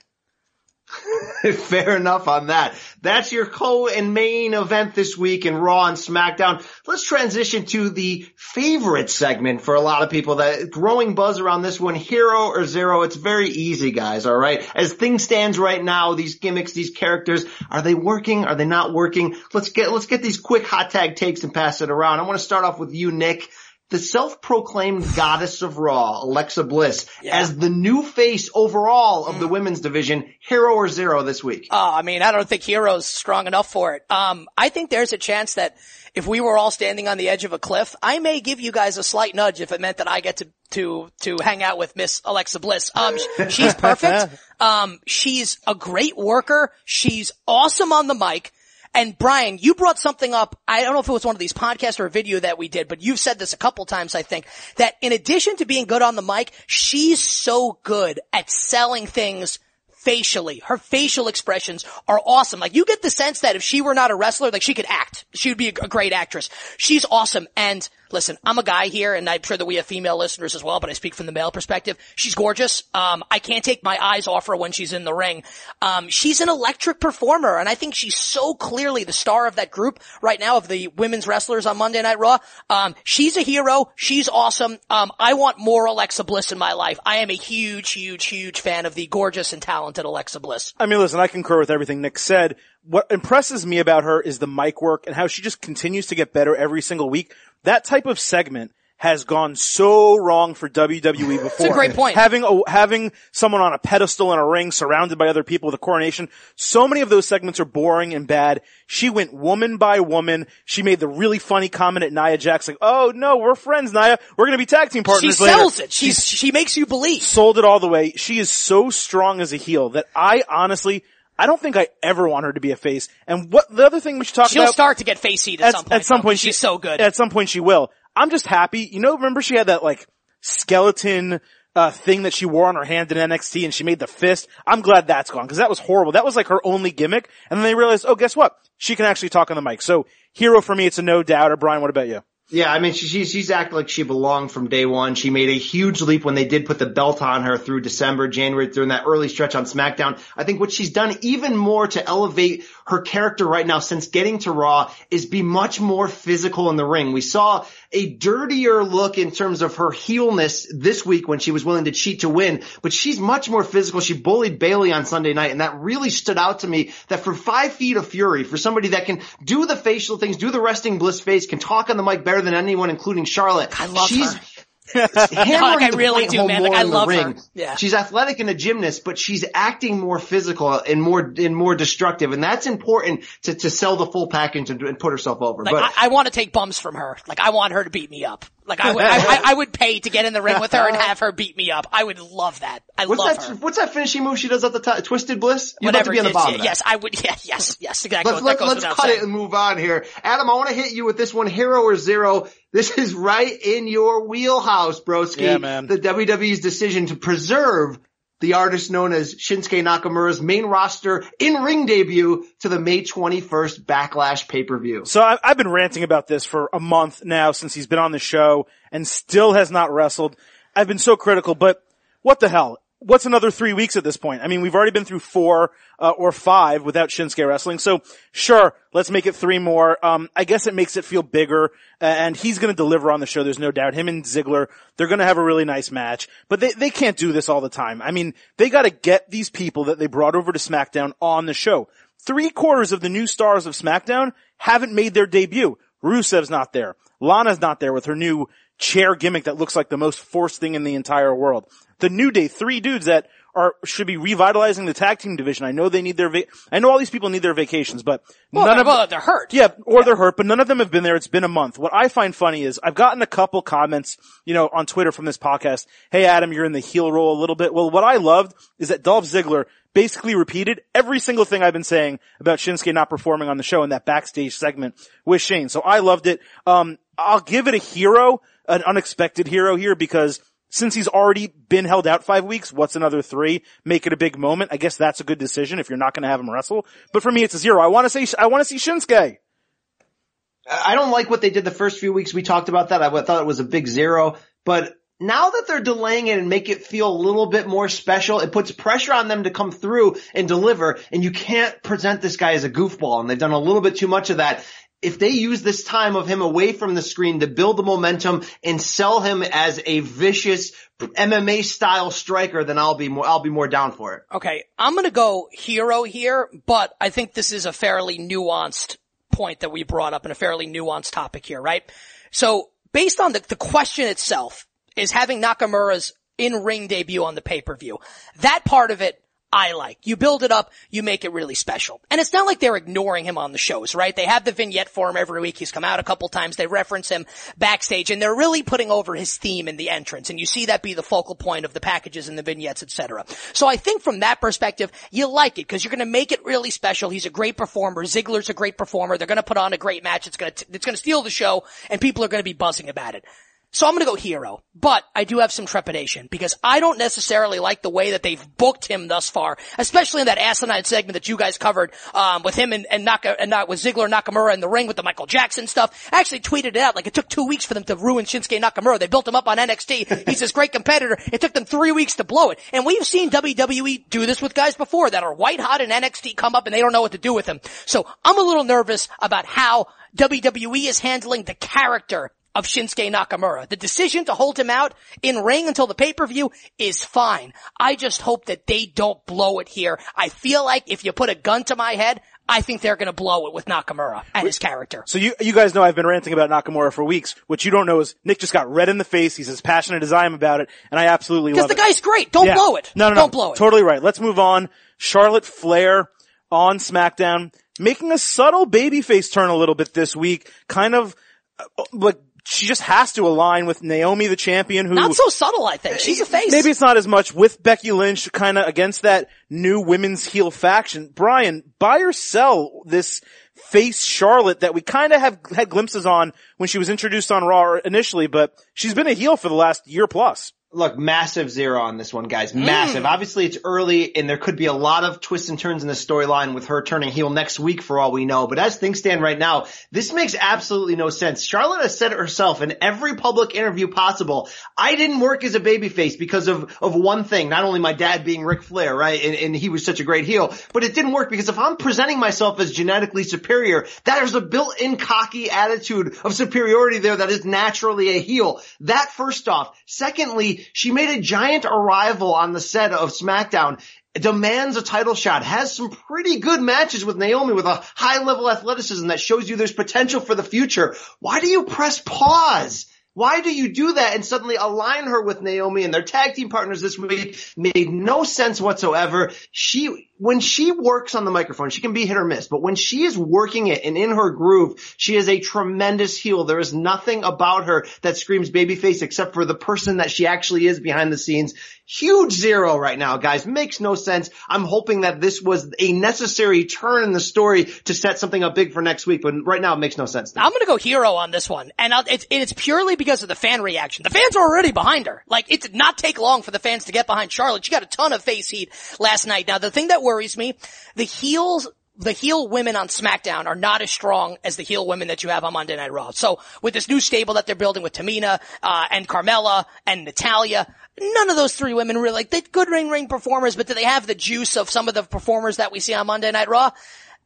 Fair enough on that. That's your co and main event this week in Raw and SmackDown. Let's transition to the favorite segment for a lot of people that growing buzz around this one, hero or zero. It's very easy, guys. All right. As things stands right now, these gimmicks, these characters, are they working? Are they not working? Let's get, let's get these quick hot tag takes and pass it around. I want to start off with you, Nick. The self-proclaimed goddess of Raw, Alexa Bliss, as the new face overall of the women's division, hero or zero this week. Oh, I mean, I don't think Hero's strong enough for it. Um, I think there's a chance that if we were all standing on the edge of a cliff, I may give you guys a slight nudge if it meant that I get to, to, to hang out with Miss Alexa Bliss. Um, she's perfect. Um, she's a great worker. She's awesome on the mic. And Brian, you brought something up. I don't know if it was one of these podcasts or a video that we did, but you've said this a couple times, I think, that in addition to being good on the mic, she's so good at selling things facially. Her facial expressions are awesome. Like you get the sense that if she were not a wrestler, like she could act. She would be a, great actress. She's awesome. And listen, I'm a guy here and I'm sure that we have female listeners as well, but I speak from the male perspective. She's gorgeous. Um, I can't take my eyes off her when she's in the ring. Um, she's an electric performer and I think she's so clearly the star of that group right now of the women's wrestlers on Monday Night Raw. Um, she's a hero. She's awesome. Um, I want more Alexa Bliss in my life. I am a huge, huge, huge fan of the gorgeous and talented Alexa Bliss. I mean, listen, I concur with everything Nick said. What impresses me about her is the mic work and how she just continues to get better every single week. That type of segment has gone so wrong for WWE before. great point. Having a, having someone on a pedestal in a ring surrounded by other people with a coronation. So many of those segments are boring and bad. She went woman by woman. She made the really funny comment at Nia Jax like, "Oh no, we're friends, Nia. We're going to be tag team She partners later." sells it. She's, she makes you believe. sold it all the way. She is so strong as a heel that I honestly, I don't think I ever want her to be a face. And what the other thing we should talk about She'll start to get face heat at, some point. at some though, point, she's so good. At some point, she will. I'm just happy. You know, remember she had that like skeleton uh, thing that she wore on her hand in NXT, and she made the fist. I'm glad that's gone because that was horrible. That was like her only gimmick. And then they realized, oh, guess what? She can actually talk on the mic. So hero for me, it's a no doubter. Brian, what about you? Yeah, I mean, she, she's she's acted like she belonged from day one. She made a huge leap when they did put the belt on her through December, January, during that early stretch on SmackDown. I think what she's done even more to elevate her character right now since getting to Raw is be much more physical in the ring. We saw a dirtier look in terms of her heelness this week when she was willing to cheat to win, but she's much more physical. She bullied Bayley on Sunday night, and that really stood out to me that for five feet of fury, for somebody that can do the facial things, do the resting bliss face, can talk on the mic better than anyone, including Charlotte. I love she's, her. Hammering I the really point do, home man. Like, I love her. Yeah. She's athletic and a gymnast, but she's acting more physical and more and more destructive, and that's important to, to sell the full package and, and put herself over. Like, but I, I want to take bumps from her. Like, I want her to beat me up. Like, I would, I, I, I would pay to get in the ring with her and have her beat me up. I would love that. I what's love that? her. What's that finishing move she does at the top? Twisted Bliss. You'd Whatever love to be on it the bottom. Yeah, of that. yes, I would. Yeah, yes, yes. Exactly. Let's, let, let's cut saying. it and move on here. Adam, I want to hit you with this one, hero or zero. This is right in your wheelhouse, broski. Yeah, man. The WWE's decision to preserve the artist known as Shinsuke Nakamura's main roster in-ring debut to the May 21st Backlash pay-per-view. So I, I've been ranting about this for a month now since he's been on the show and still has not wrestled. I've been so critical, but what the hell? What's another three weeks at this point? I mean, we've already been through four uh, or five without Shinsuke wrestling. So sure, let's make it three more. Um, I guess it makes it feel bigger, and he's going to deliver on the show. There's no doubt. Him and Ziggler, they're going to have a really nice match. But they they can't do this all the time. I mean, they got to get these people that they brought over to SmackDown on the show. Three quarters of the new stars of SmackDown haven't made their debut. Rusev's not there. Lana's not there with her new chair gimmick that looks like the most forced thing in the entire world. The New Day, three dudes that are, should be revitalizing the tag team division. I know they need their, va- I know all these people need their vacations, but Well, none they're, of well, they're hurt. yeah, or they're hurt, but none of them have been there. It's been a month. What I find funny is I've gotten a couple comments, you know, on Twitter from this podcast. Hey, Adam, you're in the heel role a little bit. Well, what I loved is that Dolph Ziggler basically repeated every single thing I've been saying about Shinsuke not performing on the show in that backstage segment with Shane. So I loved it. Um, I'll give it a hero, an unexpected hero here because since he's already been held out five weeks, what's another three? Make it a big moment. I guess that's a good decision if you're not going to have him wrestle. But for me, it's a zero. I want to say, I want to see Shinsuke. I don't like what they did the first few weeks. We talked about that. I thought it was a big zero, but now that they're delaying it and make it feel a little bit more special, it puts pressure on them to come through and deliver. And you can't present this guy as a goofball. And they've done a little bit too much of that. If they use this time of him away from the screen to build the momentum and sell him as a vicious MMA style striker, then I'll be more, I'll be more down for it. Okay, I'm gonna go hero here, but I think this is a fairly nuanced point that we brought up and a fairly nuanced topic here, right? So, based on the, the question itself, is having Nakamura's in-ring debut on the pay-per-view. That part of it, I like. You build it up, you make it really special. And it's not like they're ignoring him on the shows, right? They have the vignette for him every week. He's come out a couple times. They reference him backstage and they're really putting over his theme in the entrance. And you see that be the focal point of the packages and the vignettes, etc. So I think from that perspective, you like it because you're going to make it really special. He's a great performer. Ziggler's a great performer. They're going to put on a great match. It's going to, it's going to steal the show and people are going to be buzzing about it. So I'm gonna go hero, but I do have some trepidation because I don't necessarily like the way that they've booked him thus far, especially in that asinine segment that you guys covered, um, with him and, and Naka, and not with Ziggler Nakamura in the ring with the Michael Jackson stuff. I actually tweeted it out like it took two weeks for them to ruin Shinsuke Nakamura. They built him up on NXT. He's this great competitor. It took them three weeks to blow it. And we've seen WWE do this with guys before that are white hot in NXT come up and they don't know what to do with them. So I'm a little nervous about how WWE is handling the character of Shinsuke Nakamura. The decision to hold him out in ring until the pay-per-view is fine. I just hope that they don't blow it here. I feel like if you put a gun to my head, I think they're going to blow it with Nakamura and his character. So you, you guys know I've been ranting about Nakamura for weeks. What you don't know is Nick just got red in the face. He's as passionate as I am about it, and I absolutely love it. Because the guy's great. Don't Yeah. blow it. No, no, no. Don't blow it. Totally right. Let's move on. Charlotte Flair on SmackDown, making a subtle babyface turn a little bit this week. Kind of, uh, like, she just has to align with Naomi, the champion, who Not so subtle, I think. She's a eh, face. Maybe it's not as much with Becky Lynch kind of against that new women's heel faction. Brian, buy or sell this face Charlotte that we kind of have had glimpses on when she was introduced on Raw initially, but she's been a heel for the last year plus. Look, massive zero on this one, guys. Mm. Massive. Obviously, it's early, and there could be a lot of twists and turns in the storyline with her turning heel next week for all we know. But as things stand right now, this makes absolutely no sense. Charlotte has said it herself in every public interview possible. I didn't work as a babyface because of, of one thing. Not only my dad being Ric Flair, right? And, and he was such a great heel, but it didn't work because if I'm presenting myself as genetically superior, there's a built-in cocky attitude of superiority there that is naturally a heel. That first off. Secondly, she made a giant arrival on the set of SmackDown demands a title shot, has some pretty good matches with Naomi with a high level athleticism that shows you there's potential for the future. Why do you press pause? Why do you do that and suddenly align her with Naomi and their tag team partners this week? Made no sense whatsoever. She, when she works on the microphone, she can be hit or miss, but when she is working it and in her groove, she is a tremendous heel. There is nothing about her that screams babyface except for the person that she actually is behind the scenes. Huge zero right now, guys. Makes no sense. I'm hoping that this was a necessary turn in the story to set something up big for next week, but right now it makes no sense. I'm gonna go hero on this one, and it's it's purely because of the fan reaction. The fans are already behind her. Like it did not take long for the fans to get behind Charlotte. She got a ton of face heat last night. Now the thing that worries me, the heels. The heel women on SmackDown are not as strong as the heel women that you have on Monday Night Raw. So with this new stable that they're building with Tamina, uh, and Carmella and Natalya, none of those three women really, like, they're good ring ring performers, but do they have the juice of some of the performers that we see on Monday Night Raw?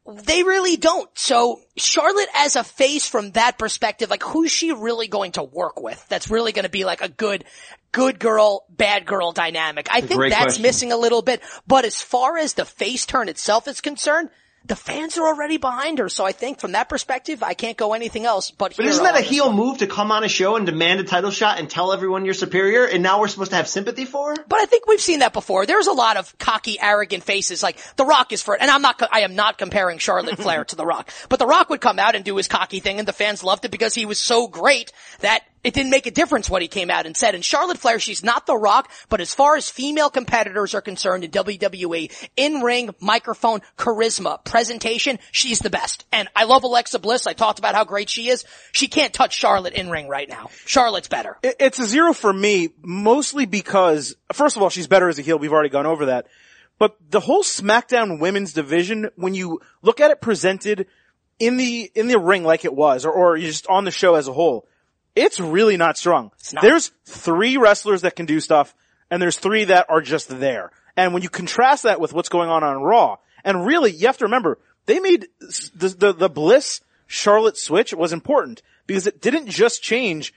They really don't. So Charlotte as a face from that perspective, like who's she really going to work with? That's really going to be like a good, good girl, bad girl dynamic. I think great that's question. missing a little bit. But as far as the face turn itself is concerned, the fans are already behind her. So I think from that perspective, I can't go anything else but But isn't that a heel one. move to come on a show and demand a title shot and tell everyone you're superior and now we're supposed to have sympathy for? her? But I think we've seen that before. There's a lot of cocky, arrogant faces. Like The Rock is for, it, and I'm not, I am not comparing Charlotte Flair to The Rock, but The Rock would come out and do his cocky thing, and the fans loved it because he was so great that it didn't make a difference what he came out and said. And Charlotte Flair, she's not The Rock, but as far as female competitors are concerned in WWE, in ring, microphone, charisma, presentation, she's the best. And I love Alexa Bliss. I talked about how great she is. She can't touch Charlotte in ring right now. Charlotte's better. It's a zero for me, mostly because, first of all, she's better as a heel. We've already gone over that. But the whole SmackDown women's division, when you look at it presented in the, in the ring like it was, or, or just on the show as a whole, it's really not strong. not. There's three wrestlers that can do stuff, and there's three that are just there. And when you contrast that with what's going on on Raw, and really, you have to remember, they made the, the, the Bliss Charlotte switch was important because it didn't just change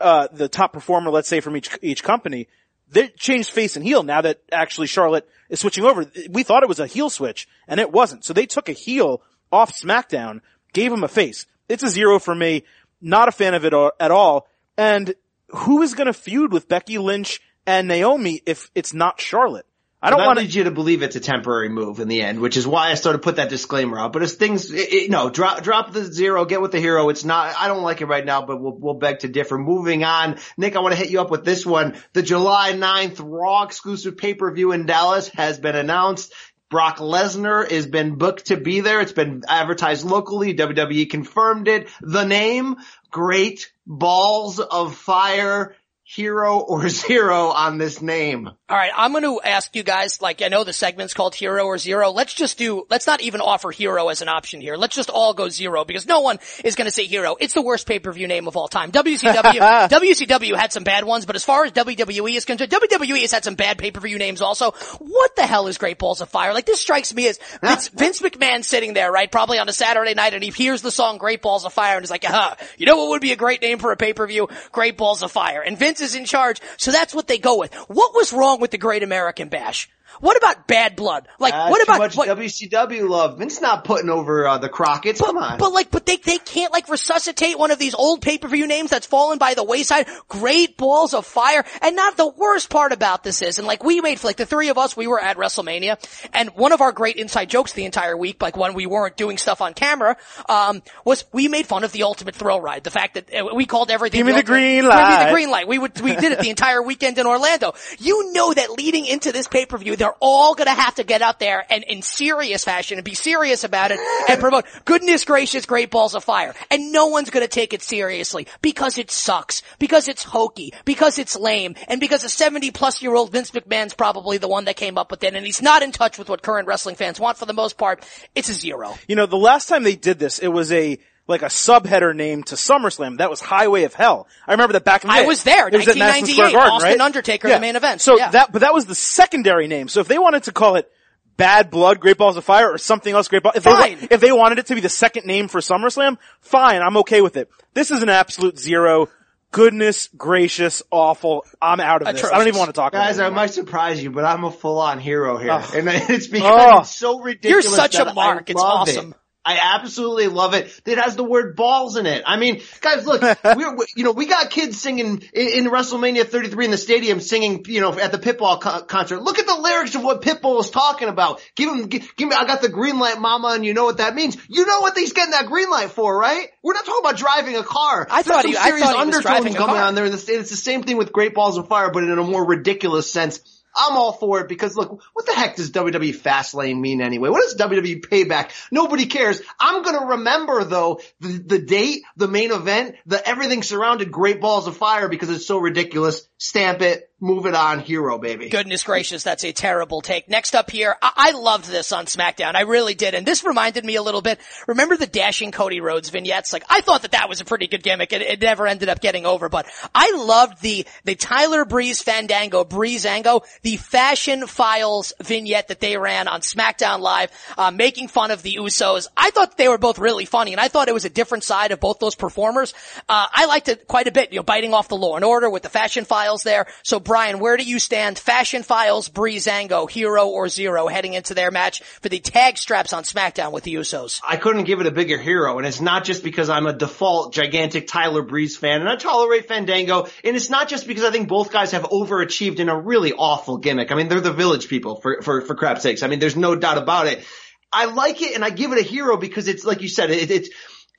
uh, the top performer, let's say from each each company, they changed face and heel. Now that actually Charlotte is switching over, we thought it was a heel switch, and it wasn't. So they took a heel off SmackDown, gave him a face. It's a zero for me. Not a fan of it at all. And who is going to feud with Becky Lynch and Naomi if it's not Charlotte? I don't want you to believe it's a temporary move in the end, which is why I sort of put that disclaimer out. But as things, it, it, no, drop drop the zero, get with the hero. It's not. I don't like it right now, but we'll we'll beg to differ. Moving on, Nick, I want to hit you up with this one. The July 9th Raw exclusive pay per view in Dallas has been announced. Brock Lesnar has been booked to be there. It's been advertised locally. WWE confirmed it. The name, Great Balls of Fire, Hero or Zero on this name. All right, I'm going to ask you guys, like, I know the segment's called Hero or Zero. Let's just do, let's not even offer Hero as an option here. Let's just all go Zero because no one is going to say Hero. It's the worst pay-per-view name of all time. WCW, WCW had some bad ones, but as far as WWE is concerned, WWE has had some bad pay-per-view names also. What the hell is Great Balls of Fire? Like, this strikes me as Vince, Vince McMahon sitting there, right, probably on a Saturday night and he hears the song Great Balls of Fire and is like, ah, you know what would be a great name for a pay-per-view? Great Balls of Fire. And Vince is in charge, so that's what they go with. What was wrong with the Great American Bash? What about bad blood? Like, Uh, what too about much what, WCW love? Vince not putting over uh, the Crockett's. Come on. But like, but they, they can't like resuscitate one of these old pay-per-view names that's fallen by the wayside. Great balls of fire. And not the worst part about this is, and like we made, like the three of us, we were at WrestleMania and one of our great inside jokes the entire week, like when we weren't doing stuff on camera, um, was we made fun of the ultimate thrill ride. The fact that uh, we called everything Give me the ultimate- green Give me the green light. We would, we did it the entire weekend in Orlando. You know that leading into this pay-per-view, they're all gonna have to get out there and in serious fashion and be serious about it and promote goodness gracious great balls of fire. And no one's gonna take it seriously because it sucks, because it's hokey, because it's lame, and because a 70 plus year old Vince McMahon's probably the one that came up with it and he's not in touch with what current wrestling fans want for the most part. It's a zero. You know, the last time they did this, it was a like a subheader name to SummerSlam. That was Highway of Hell. I remember that back in the I day. was there, It was at 1998, Garden, Austin right? Undertaker, the main event. So Yeah. that, but that was the secondary name. So if they wanted to call it Bad Blood, Great Balls of Fire, or something else, Great Ball, if Fine. they, if they wanted it to be the second name for SummerSlam, fine, I'm okay with it. This is an absolute zero. Goodness gracious, awful. I'm out of this. I don't even want to talk about Guys. I might surprise you, but I'm a full-on hero here, Oh. and it's because Oh. it's so ridiculous. You're such a mark. I It's awesome. it. I absolutely love it. It has the word balls in it. I mean, guys, look, we're, we- you know, we got kids singing in, in WrestleMania 33 in the stadium singing, you know, at the Pitbull co- concert. Look at the lyrics of what Pitbull is talking about. Give him, give, give me, I got the green light mama and you know what that means. You know what he's getting that green light for, right? We're not talking about driving a car. I There's thought he- I serious thought he was driving a coming on there. And it's it's the same thing with Great Balls of Fire, but in a more ridiculous sense. I'm all for it because look, what the heck does WWE Fastlane mean anyway? What does WWE Payback? Nobody cares. I'm gonna remember though the, the date, the main event, the everything surrounded Great Balls of Fire because it's so ridiculous. Stamp it, move it on, hero baby. Goodness gracious, that's a terrible take. Next up here, I, I loved this on SmackDown. I really did. And this reminded me a little bit. Remember the dashing Cody Rhodes vignettes? Like, I thought that that was a pretty good gimmick. It, it never ended up getting over, but I loved the, the Tyler Breeze Fandango, Breezango, the Fashion Files vignette that they ran on SmackDown Live, uh, making fun of the Usos. I thought they were both really funny and I thought it was a different side of both those performers. Uh, I liked it quite a bit, you know, biting off the law and order with the Fashion Files there. So Brian, where do you stand? Fashion Files, Breezango, hero or zero heading into their match for the tag straps on SmackDown with the Usos? I couldn't give it a bigger hero, and it's not just because I'm a default gigantic Tyler Breeze fan, and I tolerate Fandango, and it's not just because I think both guys have overachieved in a really awful gimmick. I mean, they're the village people, for, for, for crap's sakes. I mean, there's no doubt about it. I like it, and I give it a hero because it's, like you said, it, it's,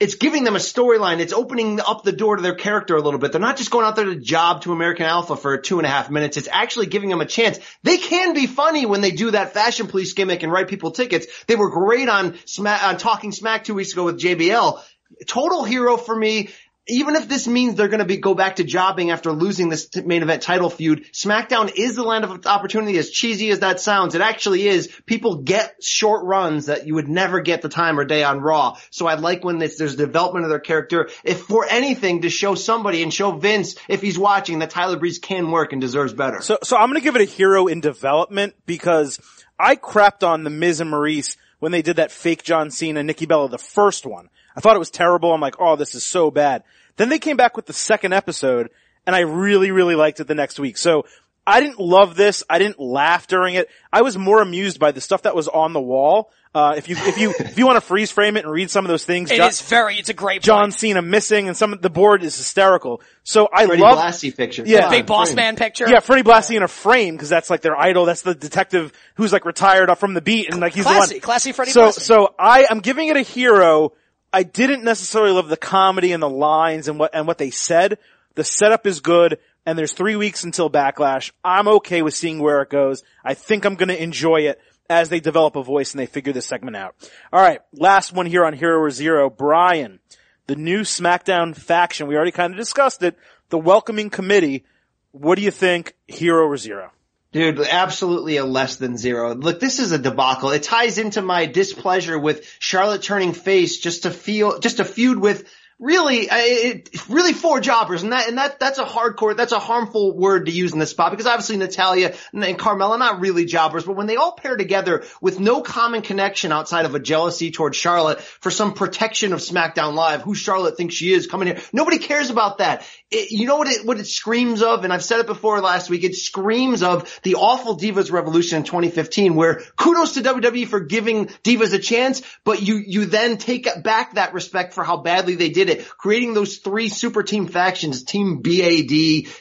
it's giving them a storyline. It's opening up the door to their character a little bit. They're not just going out there to job to American Alpha for two and a half minutes. It's actually giving them a chance. They can be funny when they do that fashion police gimmick and write people tickets. They were great on Smack, on Talking Smack two weeks ago with JBL. Total hero for me. Even if this means they're going to be go back to jobbing after losing this t- main event title feud, SmackDown is the land of opportunity. As cheesy as that sounds, it actually is. People get short runs that you would never get the time or day on Raw. So I like when this, there's development of their character. If for anything to show somebody and show Vince if he's watching that Tyler Breeze can work and deserves better. So, so I'm gonna give it a hero in development because I crapped on the Miz and Maurice when they did that fake John Cena, Nikki Bella, the first one. I thought it was terrible. I'm like, oh, this is so bad. Then they came back with the second episode and I really, really liked it the next week. So I didn't love this. I didn't laugh during it. I was more amused by the stuff that was on the wall. Uh, if you, if you, if you want to freeze frame it and read some of those things, It John, is very, it's a great John point. Cena missing and some of the board is hysterical. So I Freddie love, Blassie picture. Yeah. Big boss frame. man picture. yeah, Freddie Blassie in a frame because that's like their idol. That's the detective who's like retired up from the beat and like he's Classy, the one. classy Freddie so, Blassie. so I am giving it a hero. I didn't necessarily love the comedy and the lines and what and what they said. The setup is good, and there's three weeks until Backlash. I'm okay with seeing where it goes. I think I'm going to enjoy it as they develop a voice and they figure this segment out. All right, last one here on Hero or Zero. Brian, the new SmackDown faction. We already kind of discussed it. The welcoming committee. What do you think? Hero or Zero? Dude, absolutely a less than zero. Look, this is a debacle. It ties into my displeasure with Charlotte turning face just to feel, just to feud with really, it, really four jobbers, and that and that that's a hardcore, that's a harmful word to use in this spot because obviously Natalya and, and Carmella not really jobbers, but when they all pair together with no common connection outside of a jealousy towards Charlotte for some protection of SmackDown Live, who Charlotte thinks she is coming here, nobody cares about that. It, you know what it what it screams of, and I've said it before last week. It screams of the awful Divas Revolution in 2015, where kudos to WWE for giving Divas a chance, but you you then take back that respect for how badly they did it creating those three super team factions, Team BAD,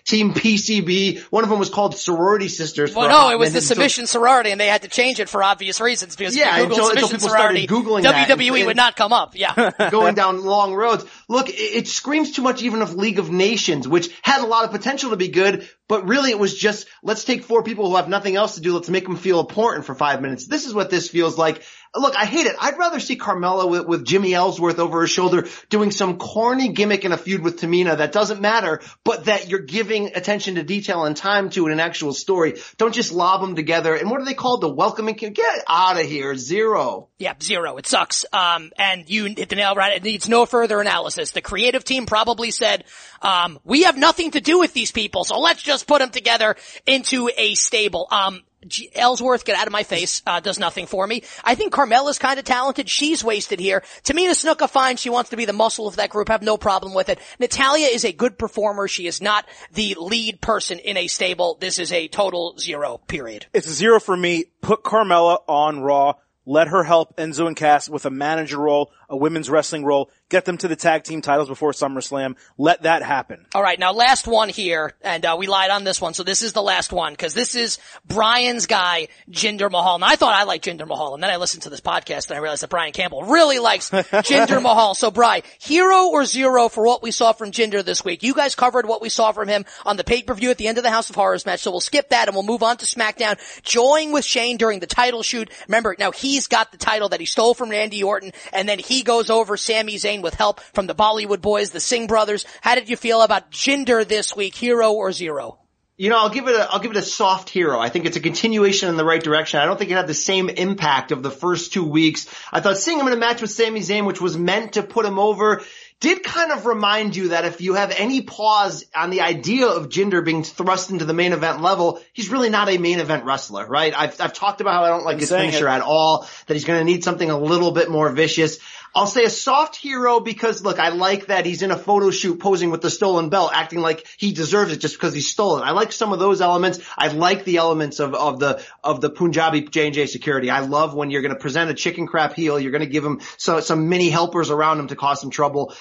Team PCB. One of them was called Sorority Sisters. Well, no, it was the Submission Sorority, and they had to change it for obvious reasons because yeah, Google until, Submission Sorority, Googling WWE and, would not come up. Yeah, going down long roads. Look, it, it screams too much even of League of Nations, which had a lot of potential to be good, but really it was just let's take four people who have nothing else to do, let's make them feel important for five minutes. This is what this feels like. Look, I hate it. I'd rather see Carmella with, with Jimmy Ellsworth over her shoulder doing some corny gimmick in a feud with Tamina that doesn't matter, but that you're giving attention to detail and time to in an actual story. Don't just lob them together. And what are they called? The welcoming? Get out of here. Zero. Yeah, zero. It sucks. Um, and you hit the nail right. It needs no further analysis. The creative team probably said, um, we have nothing to do with these people, so let's just put them together into a stable. Um, Ellsworth, get out of my face, uh, does nothing for me. I think Carmella's kind of talented. She's wasted here. Tamina Snuka, fine. She wants to be the muscle of that group. Have no problem with it. Natalya is a good performer. She is not the lead person in a stable. This is a total zero, period. It's a zero for me. Put Carmella on Raw. Let her help Enzo and Cass with a manager role, a women's wrestling role. Get them to the tag team titles before SummerSlam. Let that happen. All right, now last one here, and uh, we lied on this one, so this is the last one because this is Brian's guy, Jinder Mahal. And I thought I liked Jinder Mahal, and then I listened to this podcast and I realized that Brian Campbell really likes Jinder Mahal. So, Brian, hero or zero for what we saw from Jinder this week? You guys covered what we saw from him on the pay per view at the end of the House of Horrors match, so we'll skip that and we'll move on to SmackDown. Join with Shane during the title shoot. Remember, now he's got the title that he stole from Randy Orton, and then he goes over Sami Zayn with help from the Bollywood boys, the Singh brothers. How did you feel about Jinder this week, hero or zero? You know, I'll give it a, I'll give it a soft hero. I think it's a continuation in the right direction. I don't think it had the same impact of the first two weeks. I thought seeing him in a match with Sami Zayn, which was meant to put him over, did kind of remind you that if you have any pause on the idea of Jinder being thrust into the main event level, he's really not a main event wrestler, right? I've, I've talked about how I don't like I'm his finisher it. at all, that he's going to need something a little bit more vicious. I'll say a soft hero because look, I like that he's in a photo shoot posing with the stolen belt, acting like he deserves it just because he stole it. I like some of those elements. I like the elements of, of the, of the Punjabi J&J security. I love when you're going to present a chicken crap heel, you're going to give him so, some mini helpers around him to cause some trouble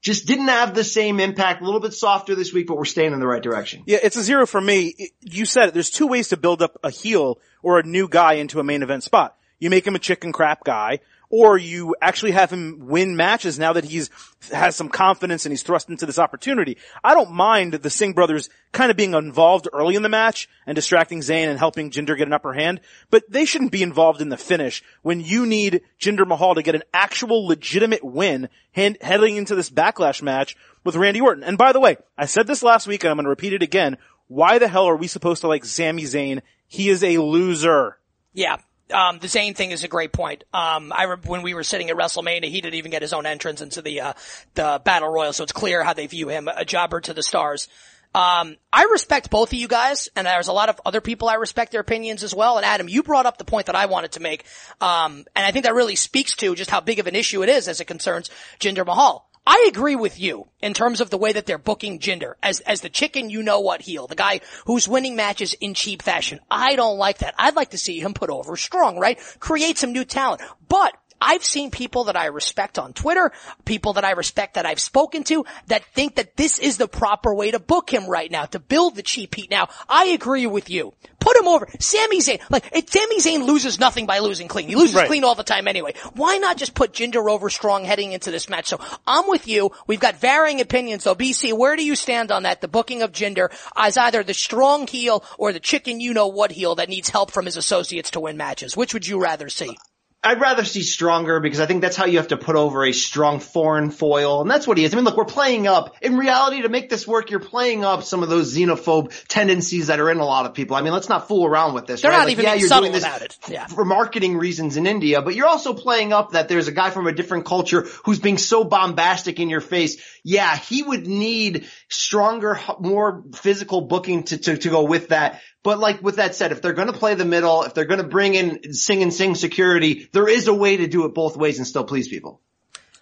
just didn't have the same impact. A little bit softer this week, but we're staying in the right direction. Yeah, it's a zero for me. You said it. There's two ways to build up a heel or a new guy into a main event spot. You make him a chicken crap guy, or you actually have him win matches now that he's has some confidence and he's thrust into this opportunity. I don't mind the Singh brothers kind of being involved early in the match and distracting Zayn and helping Jinder get an upper hand, but they shouldn't be involved in the finish when you need Jinder Mahal to get an actual legitimate win hand, heading into this backlash match with Randy Orton. And by the way, I said this last week and I'm going to repeat it again. Why the hell are we supposed to like Sami Zayn? He is a loser. Yeah, um, the Zayn thing is a great point. Um, I re- when we were sitting at WrestleMania, he didn't even get his own entrance into the uh, the Battle Royal, so it's clear how they view him, a jobber to the stars. Um, I respect both of you guys, and there's a lot of other people I respect their opinions as well. And Adam, you brought up the point that I wanted to make, um, and I think that really speaks to just how big of an issue it is as it concerns Jinder Mahal. I agree with you in terms of the way that they're booking Jinder as, as the chicken you know what heel, the guy who's winning matches in cheap fashion. I don't like that. I'd like to see him put over strong, right? Create some new talent. But I've seen people that I respect on Twitter, people that I respect that I've spoken to that think that this is the proper way to book him right now, to build the cheap heat. Now, I agree with you. Put him over. Sami Zayn, like, it, Sami Zayn loses nothing by losing clean. He loses right. clean all the time anyway. Why not just put Jinder over strong heading into this match? So I'm with you. We've got varying opinions. So BC, where do you stand on that? The booking of Jinder as either the strong heel or the chicken you know what heel that needs help from his associates to win matches. Which would you rather see? I'd rather see stronger because I think that's how you have to put over a strong foreign foil. And that's what he is. I mean, look, we're playing up, in reality, to make this work, you're playing up some of those xenophobe tendencies that are in a lot of people. I mean, let's not fool around with this. They're right? not Like, even yeah, you're subtle doing this about it. Yeah. for marketing reasons in India, but you're also playing up that there's a guy from a different culture who's being so bombastic in your face. Yeah, he would need stronger, more physical booking to, to, to go with that. But like with that said, if they're going to play the middle, if they're going to bring in Singh and Singh security, there is a way to do it both ways and still please people.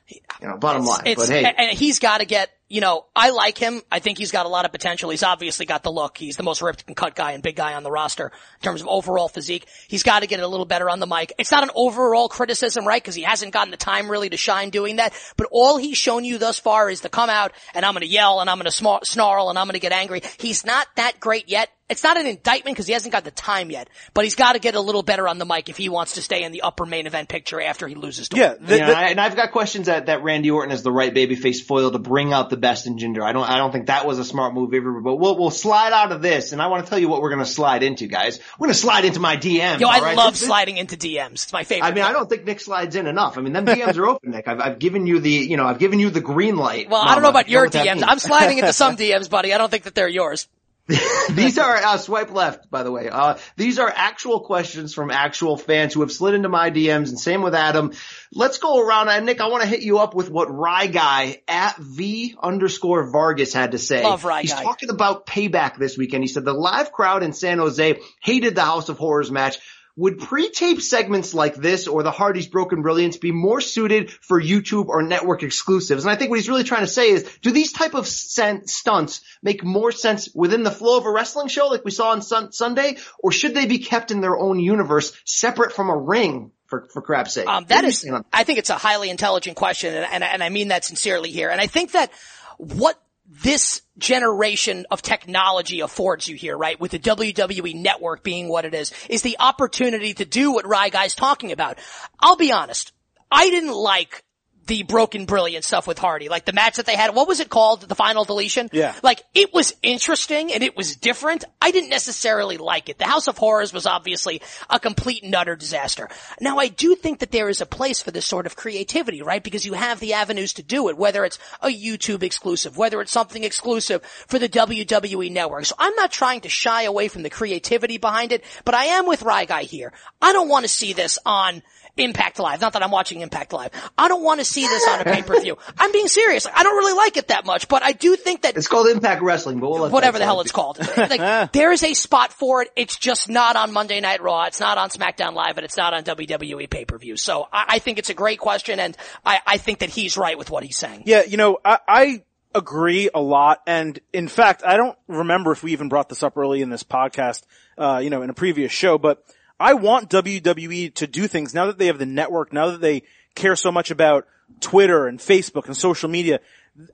You know, bottom line. It's, but hey, and and he's got to get, you know, I like him. I think he's got a lot of potential. He's obviously got the look. He's the most ripped and cut guy and big guy on the roster in terms of overall physique. He's got to get a little better on the mic. It's not an overall criticism, right? Because he hasn't gotten the time really to shine doing that. But all he's shown you thus far is to come out and I'm going to yell and I'm going to snarl and I'm going to get angry. He's not that great yet. It's not an indictment because he hasn't got the time yet, but he's got to get a little better on the mic if he wants to stay in the upper main event picture after he loses to Yeah, him. the- you know, the- I- and I've got questions that, that Randy Orton is the right babyface foil to bring out the best in Jinder. I don't, I don't think that was a smart move either, but we'll, we'll slide out of this and I want to tell you what we're going to slide into, guys. We're going to slide into my DMs. Yo, I all right? love This- this- sliding into DMs. It's my favorite. I mean, I don't think Nick slides in enough. I mean, them DMs are open, Nick. I've, I've given you the, you know, I've given you the green light. Well, I don't know about your what that DMs. I'm sliding into some DMs, buddy. I don't think that they're yours. These are uh, swipe left, by the way. Uh, these are actual questions from actual fans who have slid into my DMs, and same with Adam. Let's go around. And Nick, I want to hit you up with what Rye Guy at V underscore Vargas had to say. Love Rye He's Guy. talking about payback this weekend. He said the live crowd in San Jose hated the House of Horrors match. Would pre-tape segments like this or the Hardy's Broken Brilliance be more suited for YouTube or network exclusives? And I think what he's really trying to say is, do these type of sen- stunts make more sense within the flow of a wrestling show like we saw on sun- Sunday, or should they be kept in their own universe, separate from a ring? For, for crap's sake. Um, that is, I think it's a highly intelligent question, and, and, and I mean that sincerely here. And I think that what this generation of technology affords you here, right, with the WWE network being what it is, is the opportunity to do what Rye Guy's talking about. I'll be honest, I didn't like the broken brilliant stuff with Hardy, like the match that they had. What was it called? The final deletion? Yeah. Like it was interesting and it was different. I didn't necessarily like it. The House of Horrors was obviously a complete and utter disaster. Now I do think that there is a place for this sort of creativity, right? Because you have the avenues to do it, whether it's a YouTube exclusive, whether it's something exclusive for the WWE network. So I'm not trying to shy away from the creativity behind it, but I am with Rye Guy here. I don't want to see this on Impact Live. Not that I'm watching Impact Live. I don't want to see this on a pay-per-view. I'm being serious. I don't really like it that much, but I do think that it's called Impact Wrestling, but we'll let whatever the hell it's called. like, there is a spot for it. It's just not on Monday Night Raw. It's not on SmackDown Live, and it's not on WWE pay-per-view. So I, I think it's a great question, and I, I think that he's right with what he's saying. Yeah, you know, I, I agree a lot. And in fact, I don't remember if we even brought this up early in this podcast, uh, you know, in a previous show, but I want WWE to do things now that they have the network, now that they care so much about Twitter and Facebook and social media.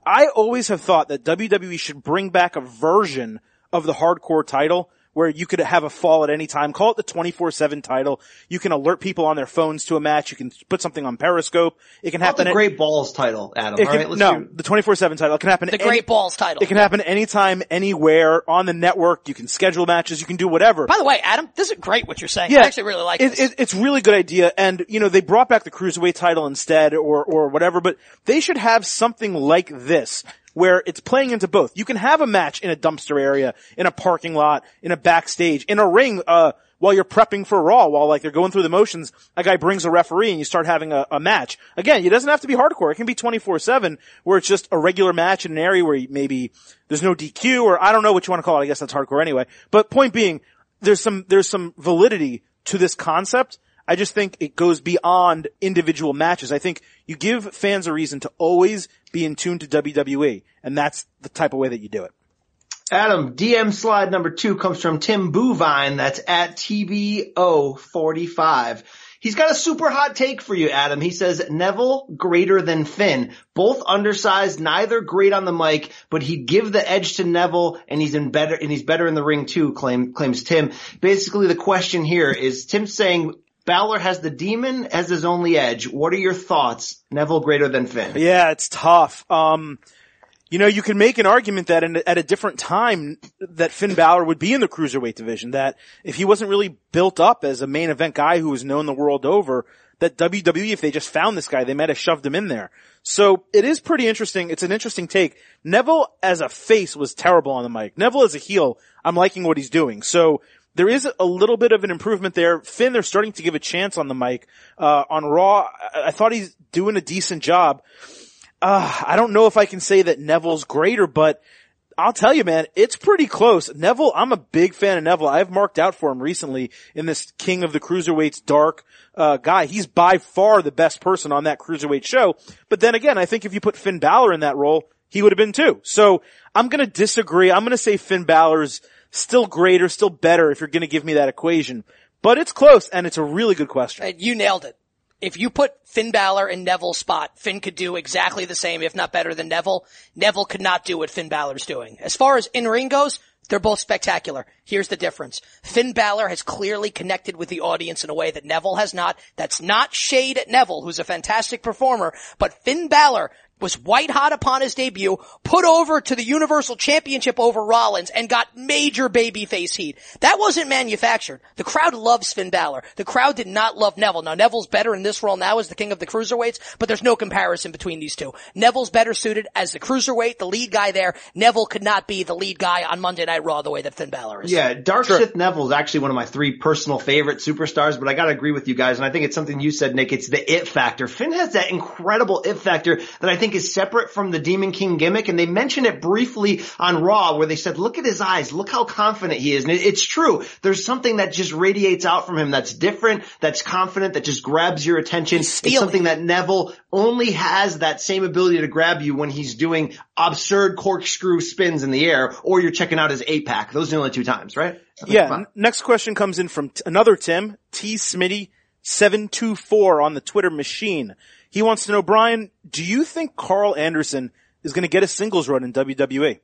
I always have thought that WWE should bring back a version of the hardcore title where you could have a fall at any time. Call it the 24-7 title. You can alert people on their phones to a match. You can put something on Periscope. It can Call happen the at- Great Balls title, Adam. it can- right, let's no, do- the 24-7 title. It can happen The any- Great Balls title. It can happen anytime, anywhere, on the network. You can schedule matches. You can do whatever. By the way, Adam, this is great what you're saying. Yeah, I actually really like it, this. it, it's really good idea, and you know they brought back the cruiserweight title instead, or or whatever. But they should have something like this, where it's playing into both. You can have a match in a dumpster area, in a parking lot, in a backstage, in a ring, uh, while you're prepping for Raw, while like they're going through the motions. A guy brings a referee, and you start having a, a match. Again, it doesn't have to be hardcore. It can be 24/7, where it's just a regular match in an area where maybe there's no DQ, or I don't know what you want to call it. I guess that's hardcore anyway. But point being, there's some there's some validity to this concept. I just think it goes beyond individual matches. I think you give fans a reason to always be in tune to WWE, and that's the type of way that you do it. Adam, DM slide number two comes from Tim Bouvine. That's at TBO45. He's got a super hot take for you, Adam. He says Neville greater than Finn. Both undersized, neither great on the mic, but he'd give the edge to Neville and he's in better, and he's better in the ring too, claim, claims Tim. Basically the question here is Tim saying Balor has the demon as his only edge. What are your thoughts? Neville greater than Finn. Yeah, it's tough. Um, You know, you can make an argument that in, at a different time that Finn Balor would be in the cruiserweight division, that if he wasn't really built up as a main event guy who was known the world over, that WWE, if they just found this guy, they might have shoved him in there. So it is pretty interesting. It's an interesting take. Neville as a face was terrible on the mic. Neville as a heel, I'm liking what he's doing. So there is a little bit of an improvement there. Finn, they're starting to give a chance on the mic. Uh, on Raw, I, I thought he's doing a decent job uh, I don't know if I can say that Neville's greater, but I'll tell you, man, it's pretty close. Neville, I'm a big fan of Neville. I've marked out for him recently in this King of the Cruiserweights dark, uh, guy. He's by far the best person on that Cruiserweight show. But then again, I think if you put Finn Balor in that role, he would have been too. So I'm gonna disagree. I'm gonna say Finn Balor's still greater, still better if you're gonna give me that equation. But it's close and it's a really good question. You nailed it if you put Finn Balor in Neville's spot, Finn could do exactly the same, if not better than Neville. Neville could not do what Finn Balor's doing. As far as in ring goes, they're both spectacular. Here's the difference. Finn Balor has clearly connected with the audience in a way that Neville has not. That's not shade at Neville, who's a fantastic performer, but Finn Balor was white hot upon his debut, put over to the Universal Championship over Rollins and got major babyface heat. That wasn't manufactured. The crowd loves Finn Balor. The crowd did not love Neville. Now Neville's better in this role now as the king of the cruiserweights, but there's no comparison between these two. Neville's better suited as the cruiserweight, the lead guy there. Neville could not be the lead guy on Monday Night Raw the way that Finn Balor is. Yeah, Dark sure. Sith Neville is actually one of my three personal favorite superstars, but I gotta agree with you guys, and I think it's something you said, Nick. It's the it factor. Finn has that incredible it factor that I think is separate from the Demon King gimmick, and they mentioned it briefly on Raw where they said, look at his eyes, look how confident he is. And it's true. There's something that just radiates out from him that's different, that's confident, that just grabs your attention. It's something that Neville only has that same ability to grab you when he's doing absurd corkscrew spins in the air or you're checking out his eight pack. Those are the only two times, right? Yeah. Next question comes in from t- another Tim, T Smitty. 724 on the Twitter machine. He wants to know, Brian, do you think Karl Anderson is going to get a singles run in WWE?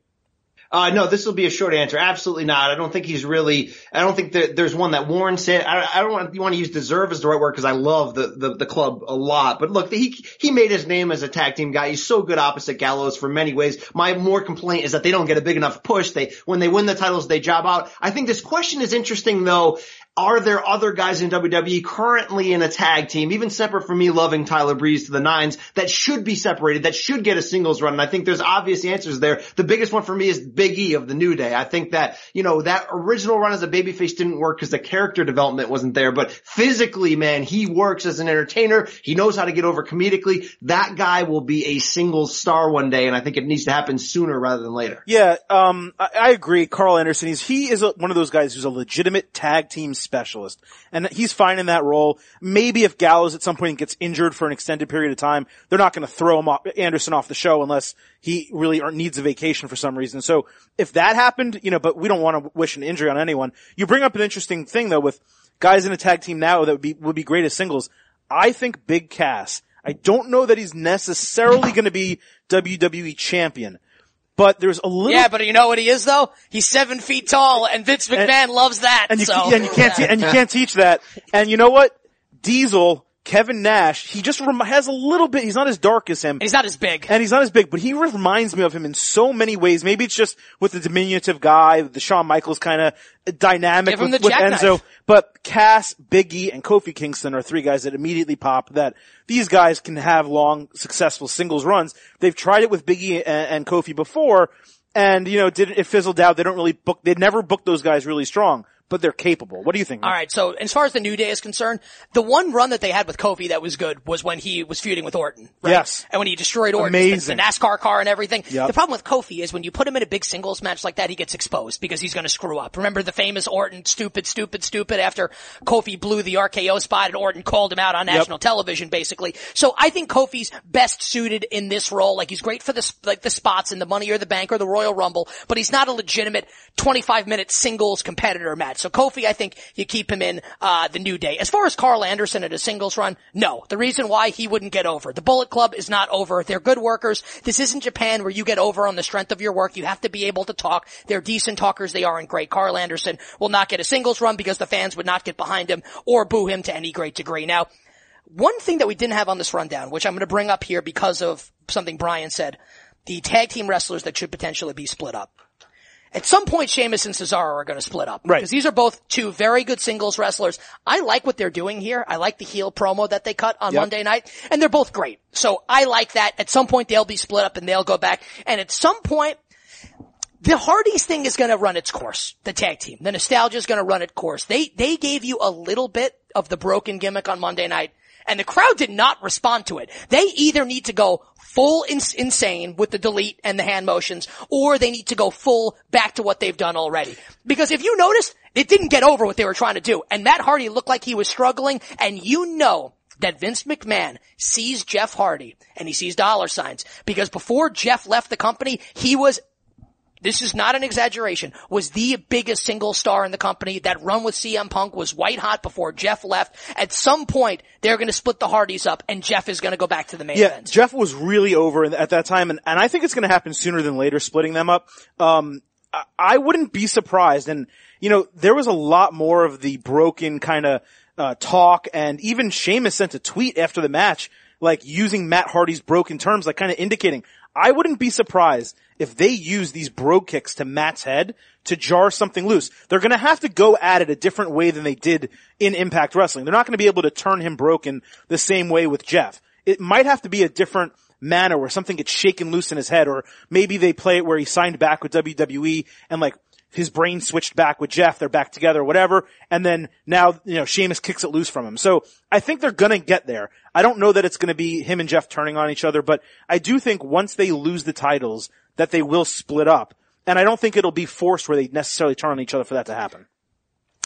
Uh, no, this will be a short answer. Absolutely not. I don't think he's really, I don't think that there's one that warrants it. I, I don't want, want to use deserve as the right word because I love the, the, the, club a lot. But look, he, he made his name as a tag team guy. He's so good opposite Gallows for many ways. My more complaint is that they don't get a big enough push. They, when they win the titles, they job out. I think this question is interesting though are there other guys in WWE currently in a tag team, even separate from me loving Tyler Breeze to the nines, that should be separated, that should get a singles run? And I think there's obvious answers there. The biggest one for me is Big E of the New Day. I think that, you know, that original run as a babyface didn't work because the character development wasn't there, but physically, man, he works as an entertainer. He knows how to get over comedically. That guy will be a singles star one day, and I think it needs to happen sooner rather than later. Yeah, um, I, I agree. Karl Anderson, he's, he is a, one of those guys who's a legitimate tag team specialist. And he's fine in that role. Maybe if Gallows at some point gets injured for an extended period of time, they're not going to throw him off, Anderson off the show unless he really er, needs a vacation for some reason. So if that happened, you know, but we don't want to wish an injury on anyone. You bring up an interesting thing though with guys in a tag team now that would be, would be great as singles. I think Big Cass, I don't know that he's necessarily going to be WWE champion, but there's a little. Yeah, but you know what he is though? He's seven feet tall, and Vince McMahon and, loves that. And you, so. and you can't, te- and you can't teach that. And you know what? Diesel Kevin Nash, he just rem- has a little bit, he's not as dark as him. And he's not as big. And he's not as big, but he reminds me of him in so many ways. Maybe it's just with the diminutive guy, the Shawn Michaels kind of dynamic with, with Enzo. But Cass, Biggie, and Kofi Kingston are three guys that immediately pop that these guys can have long, successful singles runs. They've tried it with Biggie and, and Kofi before, and you know, did it fizzled out. They don't really book, they never booked those guys really strong but they're capable. What do you think? All right. So as far as the New Day is concerned, the one run that they had with Kofi that was good was when he was feuding with Orton. Right? Yes. And when he destroyed Orton, Amazing. The, the NASCAR car and everything. Yep. The problem with Kofi is when you put him in a big singles match like that, he gets exposed because he's going to screw up. Remember the famous Orton stupid, stupid, stupid after Kofi blew the RKO spot and Orton called him out on national yep. television basically. So I think Kofi's best suited in this role. Like he's great for the, like the spots in the Money or the Bank or the Royal Rumble, but he's not a legitimate 25 minute singles competitor match. So Kofi, I think you keep him in uh, the New Day. As far as Karl Anderson at a singles run, no. The reason why he wouldn't get over. The Bullet Club is not over. They're good workers. This isn't Japan where you get over on the strength of your work. You have to be able to talk. They're decent talkers. They aren't great. Karl Anderson will not get a singles run because the fans would not get behind him or boo him to any great degree. Now, one thing that we didn't have on this rundown, which I'm going to bring up here because of something Brian said, the tag team wrestlers that should potentially be split up. At some point, Sheamus and Cesaro are going to split up. Right. Because these are both two very good singles wrestlers. I like what they're doing here. I like the heel promo that they cut on Yep. Monday night. And they're both great. So I like that. At some point, they'll be split up and they'll go back. And at some point, the Hardys thing is going to run its course. The tag team, the nostalgia is going to run its course. They they gave you a little bit of the broken gimmick on Monday night, and the crowd did not respond to it. They either need to go full ins- insane with the delete and the hand motions, or they need to go full back to what they've done already. Because if you notice, it didn't get over what they were trying to do, and Matt Hardy looked like he was struggling, and you know that Vince McMahon sees Jeff Hardy and he sees dollar signs because before Jeff left the company, he was this is not an exaggeration, was the biggest single star in the company. That run with CM Punk was white hot before Jeff left. At some point, they're going to split the Hardys up and Jeff is going to go back to the main Yeah, event. Jeff was really over in- at that time, and, and I think it's going to happen sooner than later, splitting them up. Um, I, I wouldn't be surprised, and you know, there was a lot more of the broken kind of uh, talk, and even Sheamus sent a tweet after the match, like using Matt Hardy's broken terms, like kind of indicating. I wouldn't be surprised if they use these brogue kicks to Matt's head to jar something loose. They're to have to go at it a different way than they did in Impact Wrestling. They're not to be able to turn him broken the same way with Jeff. It might have to be a different manner where something gets shaken loose in his head, or maybe they play it where he signed back with WWE and like his brain switched back with Jeff, they're back together, whatever, and then now, you know, Sheamus kicks it loose from him. So I think they're gonna get there. I don't know that it's gonna be him and Jeff turning on each other, but I do think once they lose the titles, that they will split up. And I don't think it'll be forced where they necessarily turn on each other for that to happen.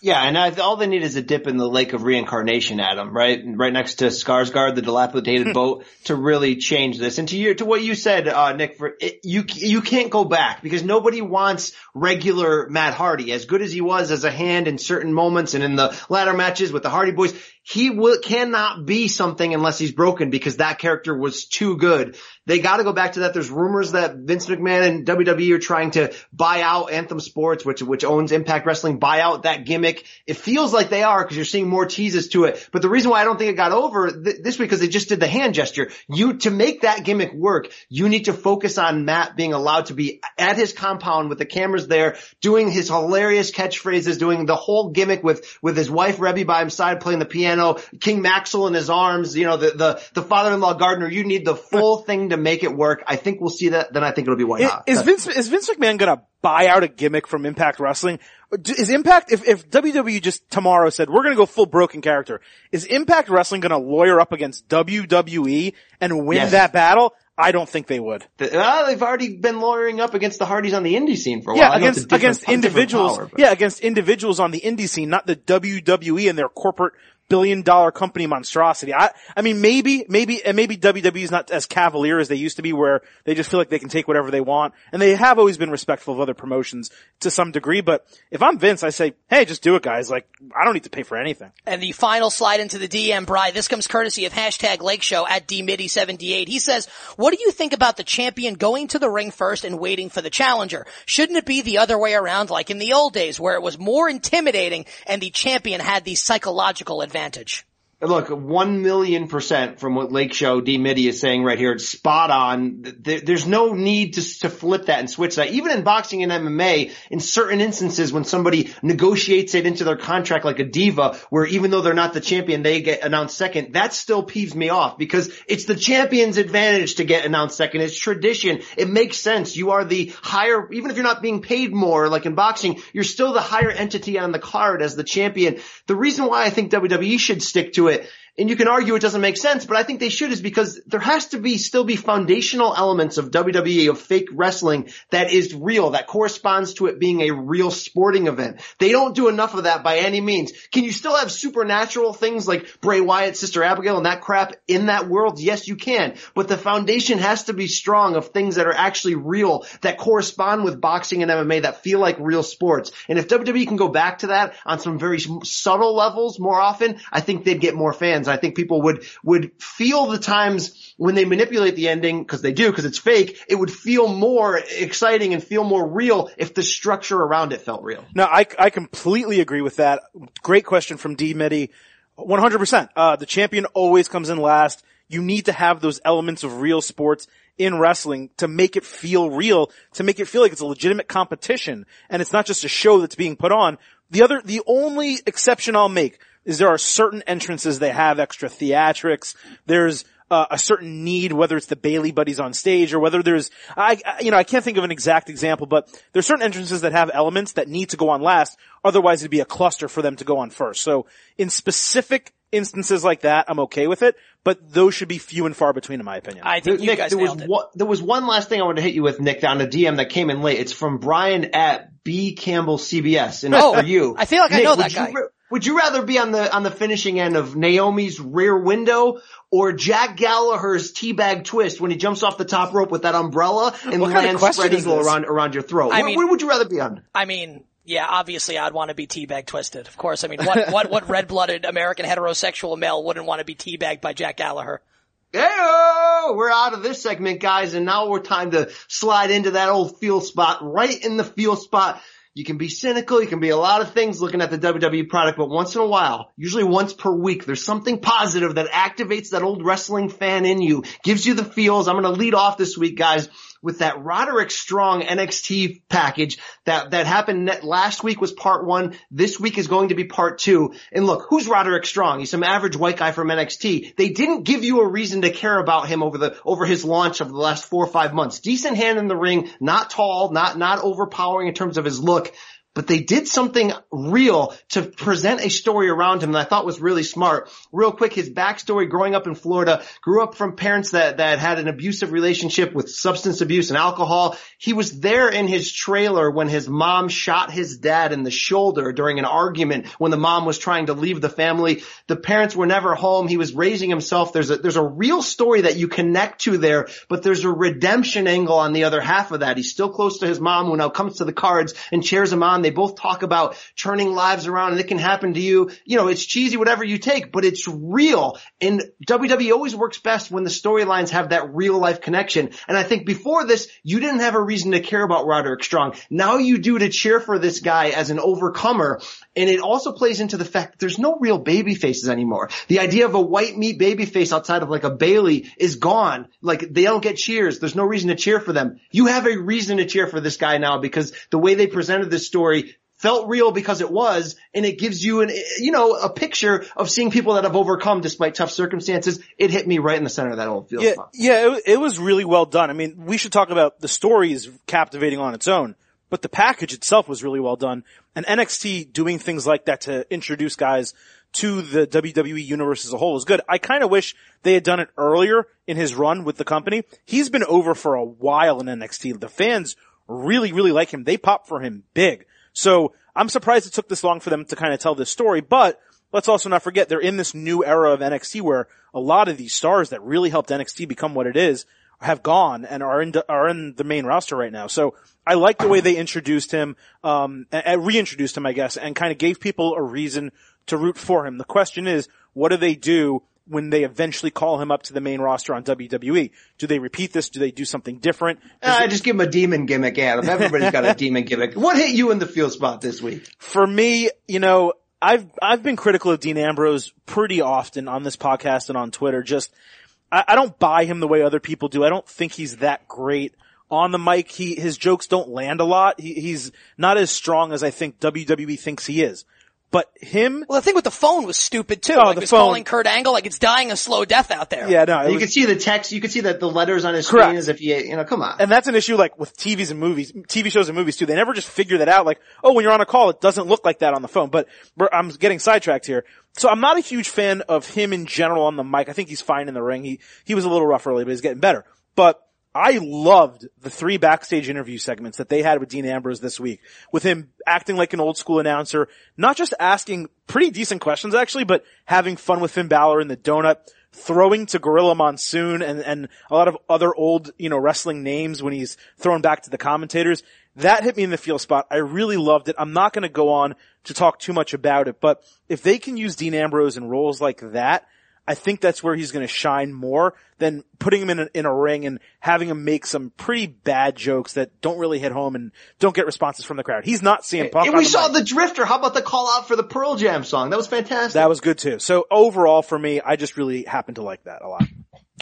Yeah, and I, all they need is a dip in the lake of reincarnation, Adam, right? Right next to Skarsgård, the dilapidated boat, to really change this. And to you, to what you said, uh, Nick, for it, you you can't go back because nobody wants regular Matt Hardy. As good as he was as a hand in certain moments and in the ladder matches with the Hardy Boys, he will cannot be something unless he's broken because that character was too good. They got to go back to that. There's rumors that Vince McMahon and WWE are trying to buy out Anthem Sports, which which owns Impact Wrestling, buy out that gimmick. It feels like they are because you're seeing more teases to it. But the reason why I don't think it got over th- this week because they just did the hand gesture. You to make that gimmick work, you need to focus on Matt being allowed to be at his compound with the cameras there, doing his hilarious catchphrases, doing the whole gimmick with with his wife Reby by his side playing the piano, King Maxwell in his arms. You know the the the father-in-law Gardner. You need the full thing to make it work. I think we'll see that. Then I think it'll be white hot. Is Vince is Vince McMahon gonna buy out a gimmick from Impact Wrestling? Is Impact if if WWE just tomorrow said we're gonna go full broken character? Is Impact Wrestling gonna lawyer up against WWE and win Yes. that battle? I don't think they would. Uh, they've already been lawyering up against the Hardys on the indie scene for a while. Yeah, I know it's a against against individuals. power, yeah, against individuals on the indie scene, not the WWE and their corporate billion dollar company monstrosity. I I mean maybe maybe and maybe WWE is not as cavalier as they used to be where they just feel like they can take whatever they want. And they have always been respectful of other promotions to some degree, but if I'm Vince, I say, "Hey, just do it, guys. Like I don't need to pay for anything." And the final slide into the DM, Bry, this comes courtesy of hashtag Lake Show at DMitty78. He says, what do you think about the champion going to the ring first and waiting for the challenger? Shouldn't it be the other way around like in the old days where it was more intimidating and the champion had the psychological advantage? advantage. Look, one million percent from what Lake Show D Mitty is saying right here. It's spot on. There, there's no need to, to flip that and switch that. Even in boxing and MMA, in certain instances when somebody negotiates it into their contract like a diva, where even though they're not the champion, they get announced second, that still peeves me off because it's the champion's advantage to get announced second. It's tradition. It makes sense. You are the higher, even if you're not being paid more, like in boxing, you're still the higher entity on the card as the champion. The reason why I think WWE should stick to it it and you can argue it doesn't make sense, but I think they should is because there has to be still be foundational elements of WWE of fake wrestling that is real, that corresponds to it being a real sporting event. They don't do enough of that by any means. Can you still have supernatural things like Bray Wyatt, Sister Abigail and that crap in that world? Yes, you can. But the foundation has to be strong of things that are actually real, that correspond with boxing and MMA, that feel like real sports. And if WWE can go back to that on some very subtle levels more often, I think they'd get more fans. I think people would, would feel the times when they manipulate the ending, cause they do, cause it's fake, it would feel more exciting and feel more real if the structure around it felt real. No, I, I completely agree with that. Great question from D Mitty. 100%. Uh, the champion always comes in last. You need to have those elements of real sports in wrestling to make it feel real, to make it feel like it's a legitimate competition and it's not just a show that's being put on. The other, the only exception I'll make is there are certain entrances they have extra theatrics. There's uh, a certain need, whether it's the Bayley buddies on stage or whether there's, I, I- you know, I can't think of an exact example, but there's certain entrances that have elements that need to go on last. Otherwise it'd be a cluster for them to go on first. So in specific instances like that, I'm okay with it, but those should be few and far between in my opinion. I think you Nick, guys there was nailed it. one, there was one last thing I wanted to hit you with, Nick, on a DM that came in late. It's from Brian at B Campbell CBS, and it's Oh, for you. I feel like I know would that you guy. ra- would you rather be on the on the finishing end of Naomi's rear window or Jack Gallagher's teabag twist when he jumps off the top rope with that umbrella and What kind of lands spread eagle around around your throat? I where, mean- where would you rather be on? I mean, yeah, obviously I'd want to be teabag twisted. Of course. I mean, what, what, what red-blooded American heterosexual male wouldn't want to be teabagged by Jack Gallagher? Hey, we're out of this segment, guys, and now we're time to slide into that old feel spot, right in the feel spot. You can be cynical, you can be a lot of things looking at the WWE product, but once in a while, usually once per week, there's something positive that activates that old wrestling fan in you, gives you the feels. I'm gonna lead off this week, guys, with that Roderick Strong NXT package that, that happened last week was part one. This week is going to be part two. And look, who's Roderick Strong? He's some average white guy from NXT. They didn't give you a reason to care about him over the, over his launch of the last four or five months. Decent hand in the ring, not tall, not, not overpowering in terms of his look. But they did something real to present a story around him that I thought was really smart. Real quick, his backstory growing up in Florida, grew up from parents that, that had an abusive relationship with substance abuse and alcohol. He was there in his trailer when his mom shot his dad in the shoulder during an argument when the mom was trying to leave the family. The parents were never home. He was raising himself. There's a, there's a real story that you connect to there, but there's a redemption angle on the other half of that. He's still close to his mom who now comes to the cards and cheers him on. They both talk about turning lives around and it can happen to you. You know, it's cheesy, whatever you take, but it's real. And WWE always works best when the storylines have that real life connection. And I think before this, you didn't have a reason to care about Roderick Strong. Now you do to cheer for this guy as an overcomer. And it also plays into the fact that there's no real baby faces anymore. The idea of a white meat baby face outside of like a Bayley is gone. Like they don't get cheers. There's no reason to cheer for them. You have a reason to cheer for this guy now because the way they presented this story felt real because it was, and it gives you an, you know, a picture of seeing people that have overcome despite tough circumstances. It hit me right in the center of that old field Yeah, spot. yeah, it, it was really well done. I mean, we should talk about the story is captivating on its own, but the package itself was really well done. And NXT doing things like that to introduce guys to the WWE universe as a whole is good. I kind of wish they had done it earlier in his run with the company. He's been over for a while in NXT. The fans really, really like him. They pop for him big. So I'm surprised it took this long for them to kind of tell this story, but let's also not forget they're in this new era of NXT where a lot of these stars that really helped NXT become what it is have gone and are in are in the main roster right now. So I like the way they introduced him, um, and, reintroduced him, I guess, and kind of gave people a reason to root for him. The question is, what do they do when they eventually call him up to the main roster on WWE? Do they repeat this? Do they do something different? Uh, it- just give him a demon gimmick, Adam. Everybody's got a demon gimmick. What hit you in the field spot this week? for me, you know, I've I've been critical of Dean Ambrose pretty often on this podcast and on Twitter. Just I, I don't buy him the way other people do. I don't think he's that great on the mic. He his jokes don't land a lot. He, he's not as strong as I think WWE thinks he is. But him, Well, the thing with the phone was stupid too. Oh, like the it was phone. calling Kurt Angle like it's dying a slow death out there. yeah, no, You was- could see the text. You could see that the letters on his Correct. screen as if he, you know, come on. and that's an issue like with TVs and movies, TV shows and movies too. They never just figure that out. Like, oh, when you're on a call, it doesn't look like that on the phone. But I'm getting sidetracked here. So I'm not a huge fan of him in general on the mic. I think he's fine in the ring. He he was a little rough early, but he's getting better. But I loved the three backstage interview segments that they had with Dean Ambrose this week, with him acting like an old school announcer, not just asking pretty decent questions actually, but having fun with Finn Balor in the donut, throwing to Gorilla Monsoon and, and a lot of other old, you know, wrestling names when he's thrown back to the commentators. That hit me in the feel spot. I really loved it. I'm not going to go on to talk too much about it, but if they can use Dean Ambrose in roles like that, I think that's where he's going to shine more than putting him in a, in a ring and having him make some pretty bad jokes that don't really hit home and don't get responses from the crowd. He's not CM Punk. And we the saw mic. the Drifter. How about the call out for the Pearl Jam song? That was fantastic. That was good too. So overall for me, I just really happen to like that a lot.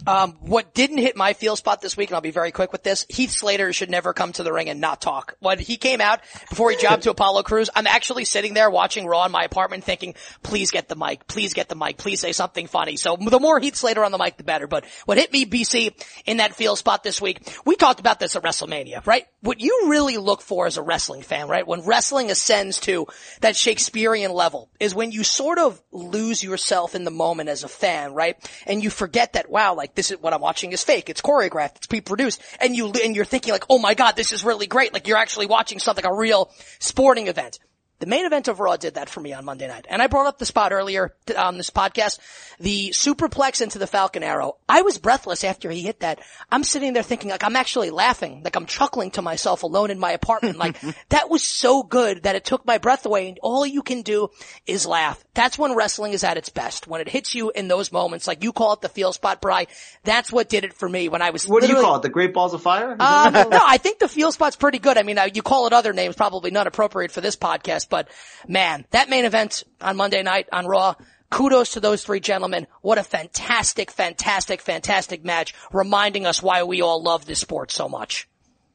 Um, what didn't hit my feel spot this week, and I'll be very quick with this, Heath Slater should never come to the ring and not talk. When he came out, before he jobbed to Apollo Crews, I'm actually sitting there watching Raw in my apartment thinking, please get the mic, please get the mic, please say something funny. So the more Heath Slater on the mic, the better. But what hit me, BC, in that feel spot this week, we talked about this at WrestleMania, right? What you really look for as a wrestling fan, right? When wrestling ascends to that Shakespearean level is when you sort of lose yourself in the moment as a fan, right? And you forget that, wow, like this is what I'm watching is fake. It's choreographed. It's pre-produced. And you, and you're thinking like, oh my God, this is really great. Like you're actually watching something, a real sporting event. The main event of Raw did that for me on Monday night. And I brought up the spot earlier on this podcast, the superplex into the Falcon Arrow. I was breathless after he hit that. I'm sitting there thinking like I'm actually laughing, like I'm chuckling to myself alone in my apartment. Like that was so good that it took my breath away and all you can do is laugh. That's when wrestling is at its best. When it hits you in those moments, like you call it the feel spot, Bry. That's what did it for me when I was What do you call it? The Great Balls of Fire? um, no, I think the feel spot's pretty good. I mean, uh, you call it other names, probably not appropriate for this podcast, but man, that main event on Monday night on Raw, kudos to those three gentlemen. What a fantastic, fantastic, fantastic match, reminding us why we all love this sport so much.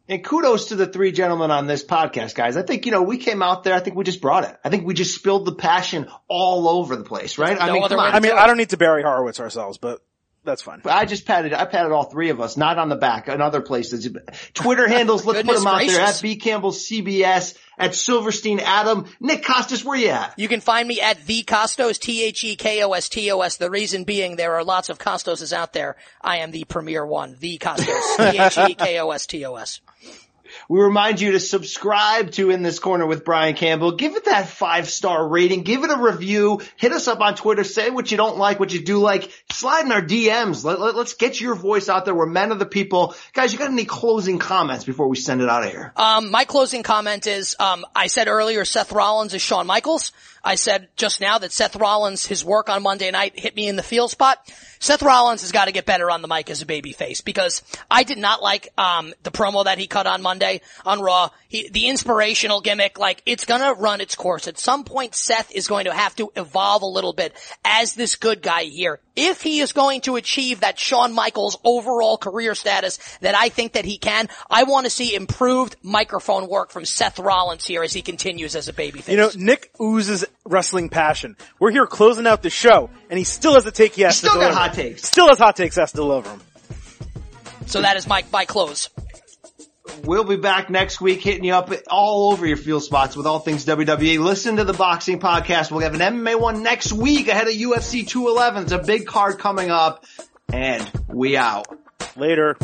And kudos to the three gentlemen on this podcast, guys. I think, you know, we came out there, I think we just brought it. I think we just spilled the passion all over the place, right? I mean, other way to I mean. I don't need to bury Horowitz ourselves, but that's fine. But I just patted, I patted all three of us, not on the back, in other places. Twitter handles, let's put them out there at B Campbell CBS, at Silverstein Adam, Nick Kostos, where you at? You can find me at the Kostos, T-H-E-K-O-S-T-O-S. The reason being there are lots of Kostoses out there. I am the premier one, the Kostos, T-H-E-K-O-S-T-O-S. We remind you to subscribe to In This Corner with Brian Campbell. Give it that five star rating. Give it a review. Hit us up on Twitter. Say what you don't like, what you do like. Slide in our DMs. Let, let, us get your voice out there. We're men of the people. Guys, you got any closing comments before we send it out of here? Um, my closing comment is, um, I said earlier Seth Rollins is Shawn Michaels. I said just now that Seth Rollins, his work on Monday night hit me in the feel spot. Seth Rollins has got to get better on the mic as a baby face because I did not like, um, the promo that he cut on Monday on Raw. He, the inspirational gimmick, like it's gonna run its course. At some point, Seth is going to have to evolve a little bit as this good guy here. If he is going to achieve that Shawn Michaels overall career status that I think that he can, I want to see improved microphone work from Seth Rollins here as he continues as a babyface. You know, Nick oozes wrestling passion. We're here closing out the show, and he still has a take he has Still to got hot takes. Still has hot takes he has to deliver 'em. so that is my, my close. We'll be back next week hitting you up all over your field spots with all things WWE. Listen to the boxing podcast. We'll have an MMA one next week ahead of UFC 211. It's a big card coming up and we out. Later.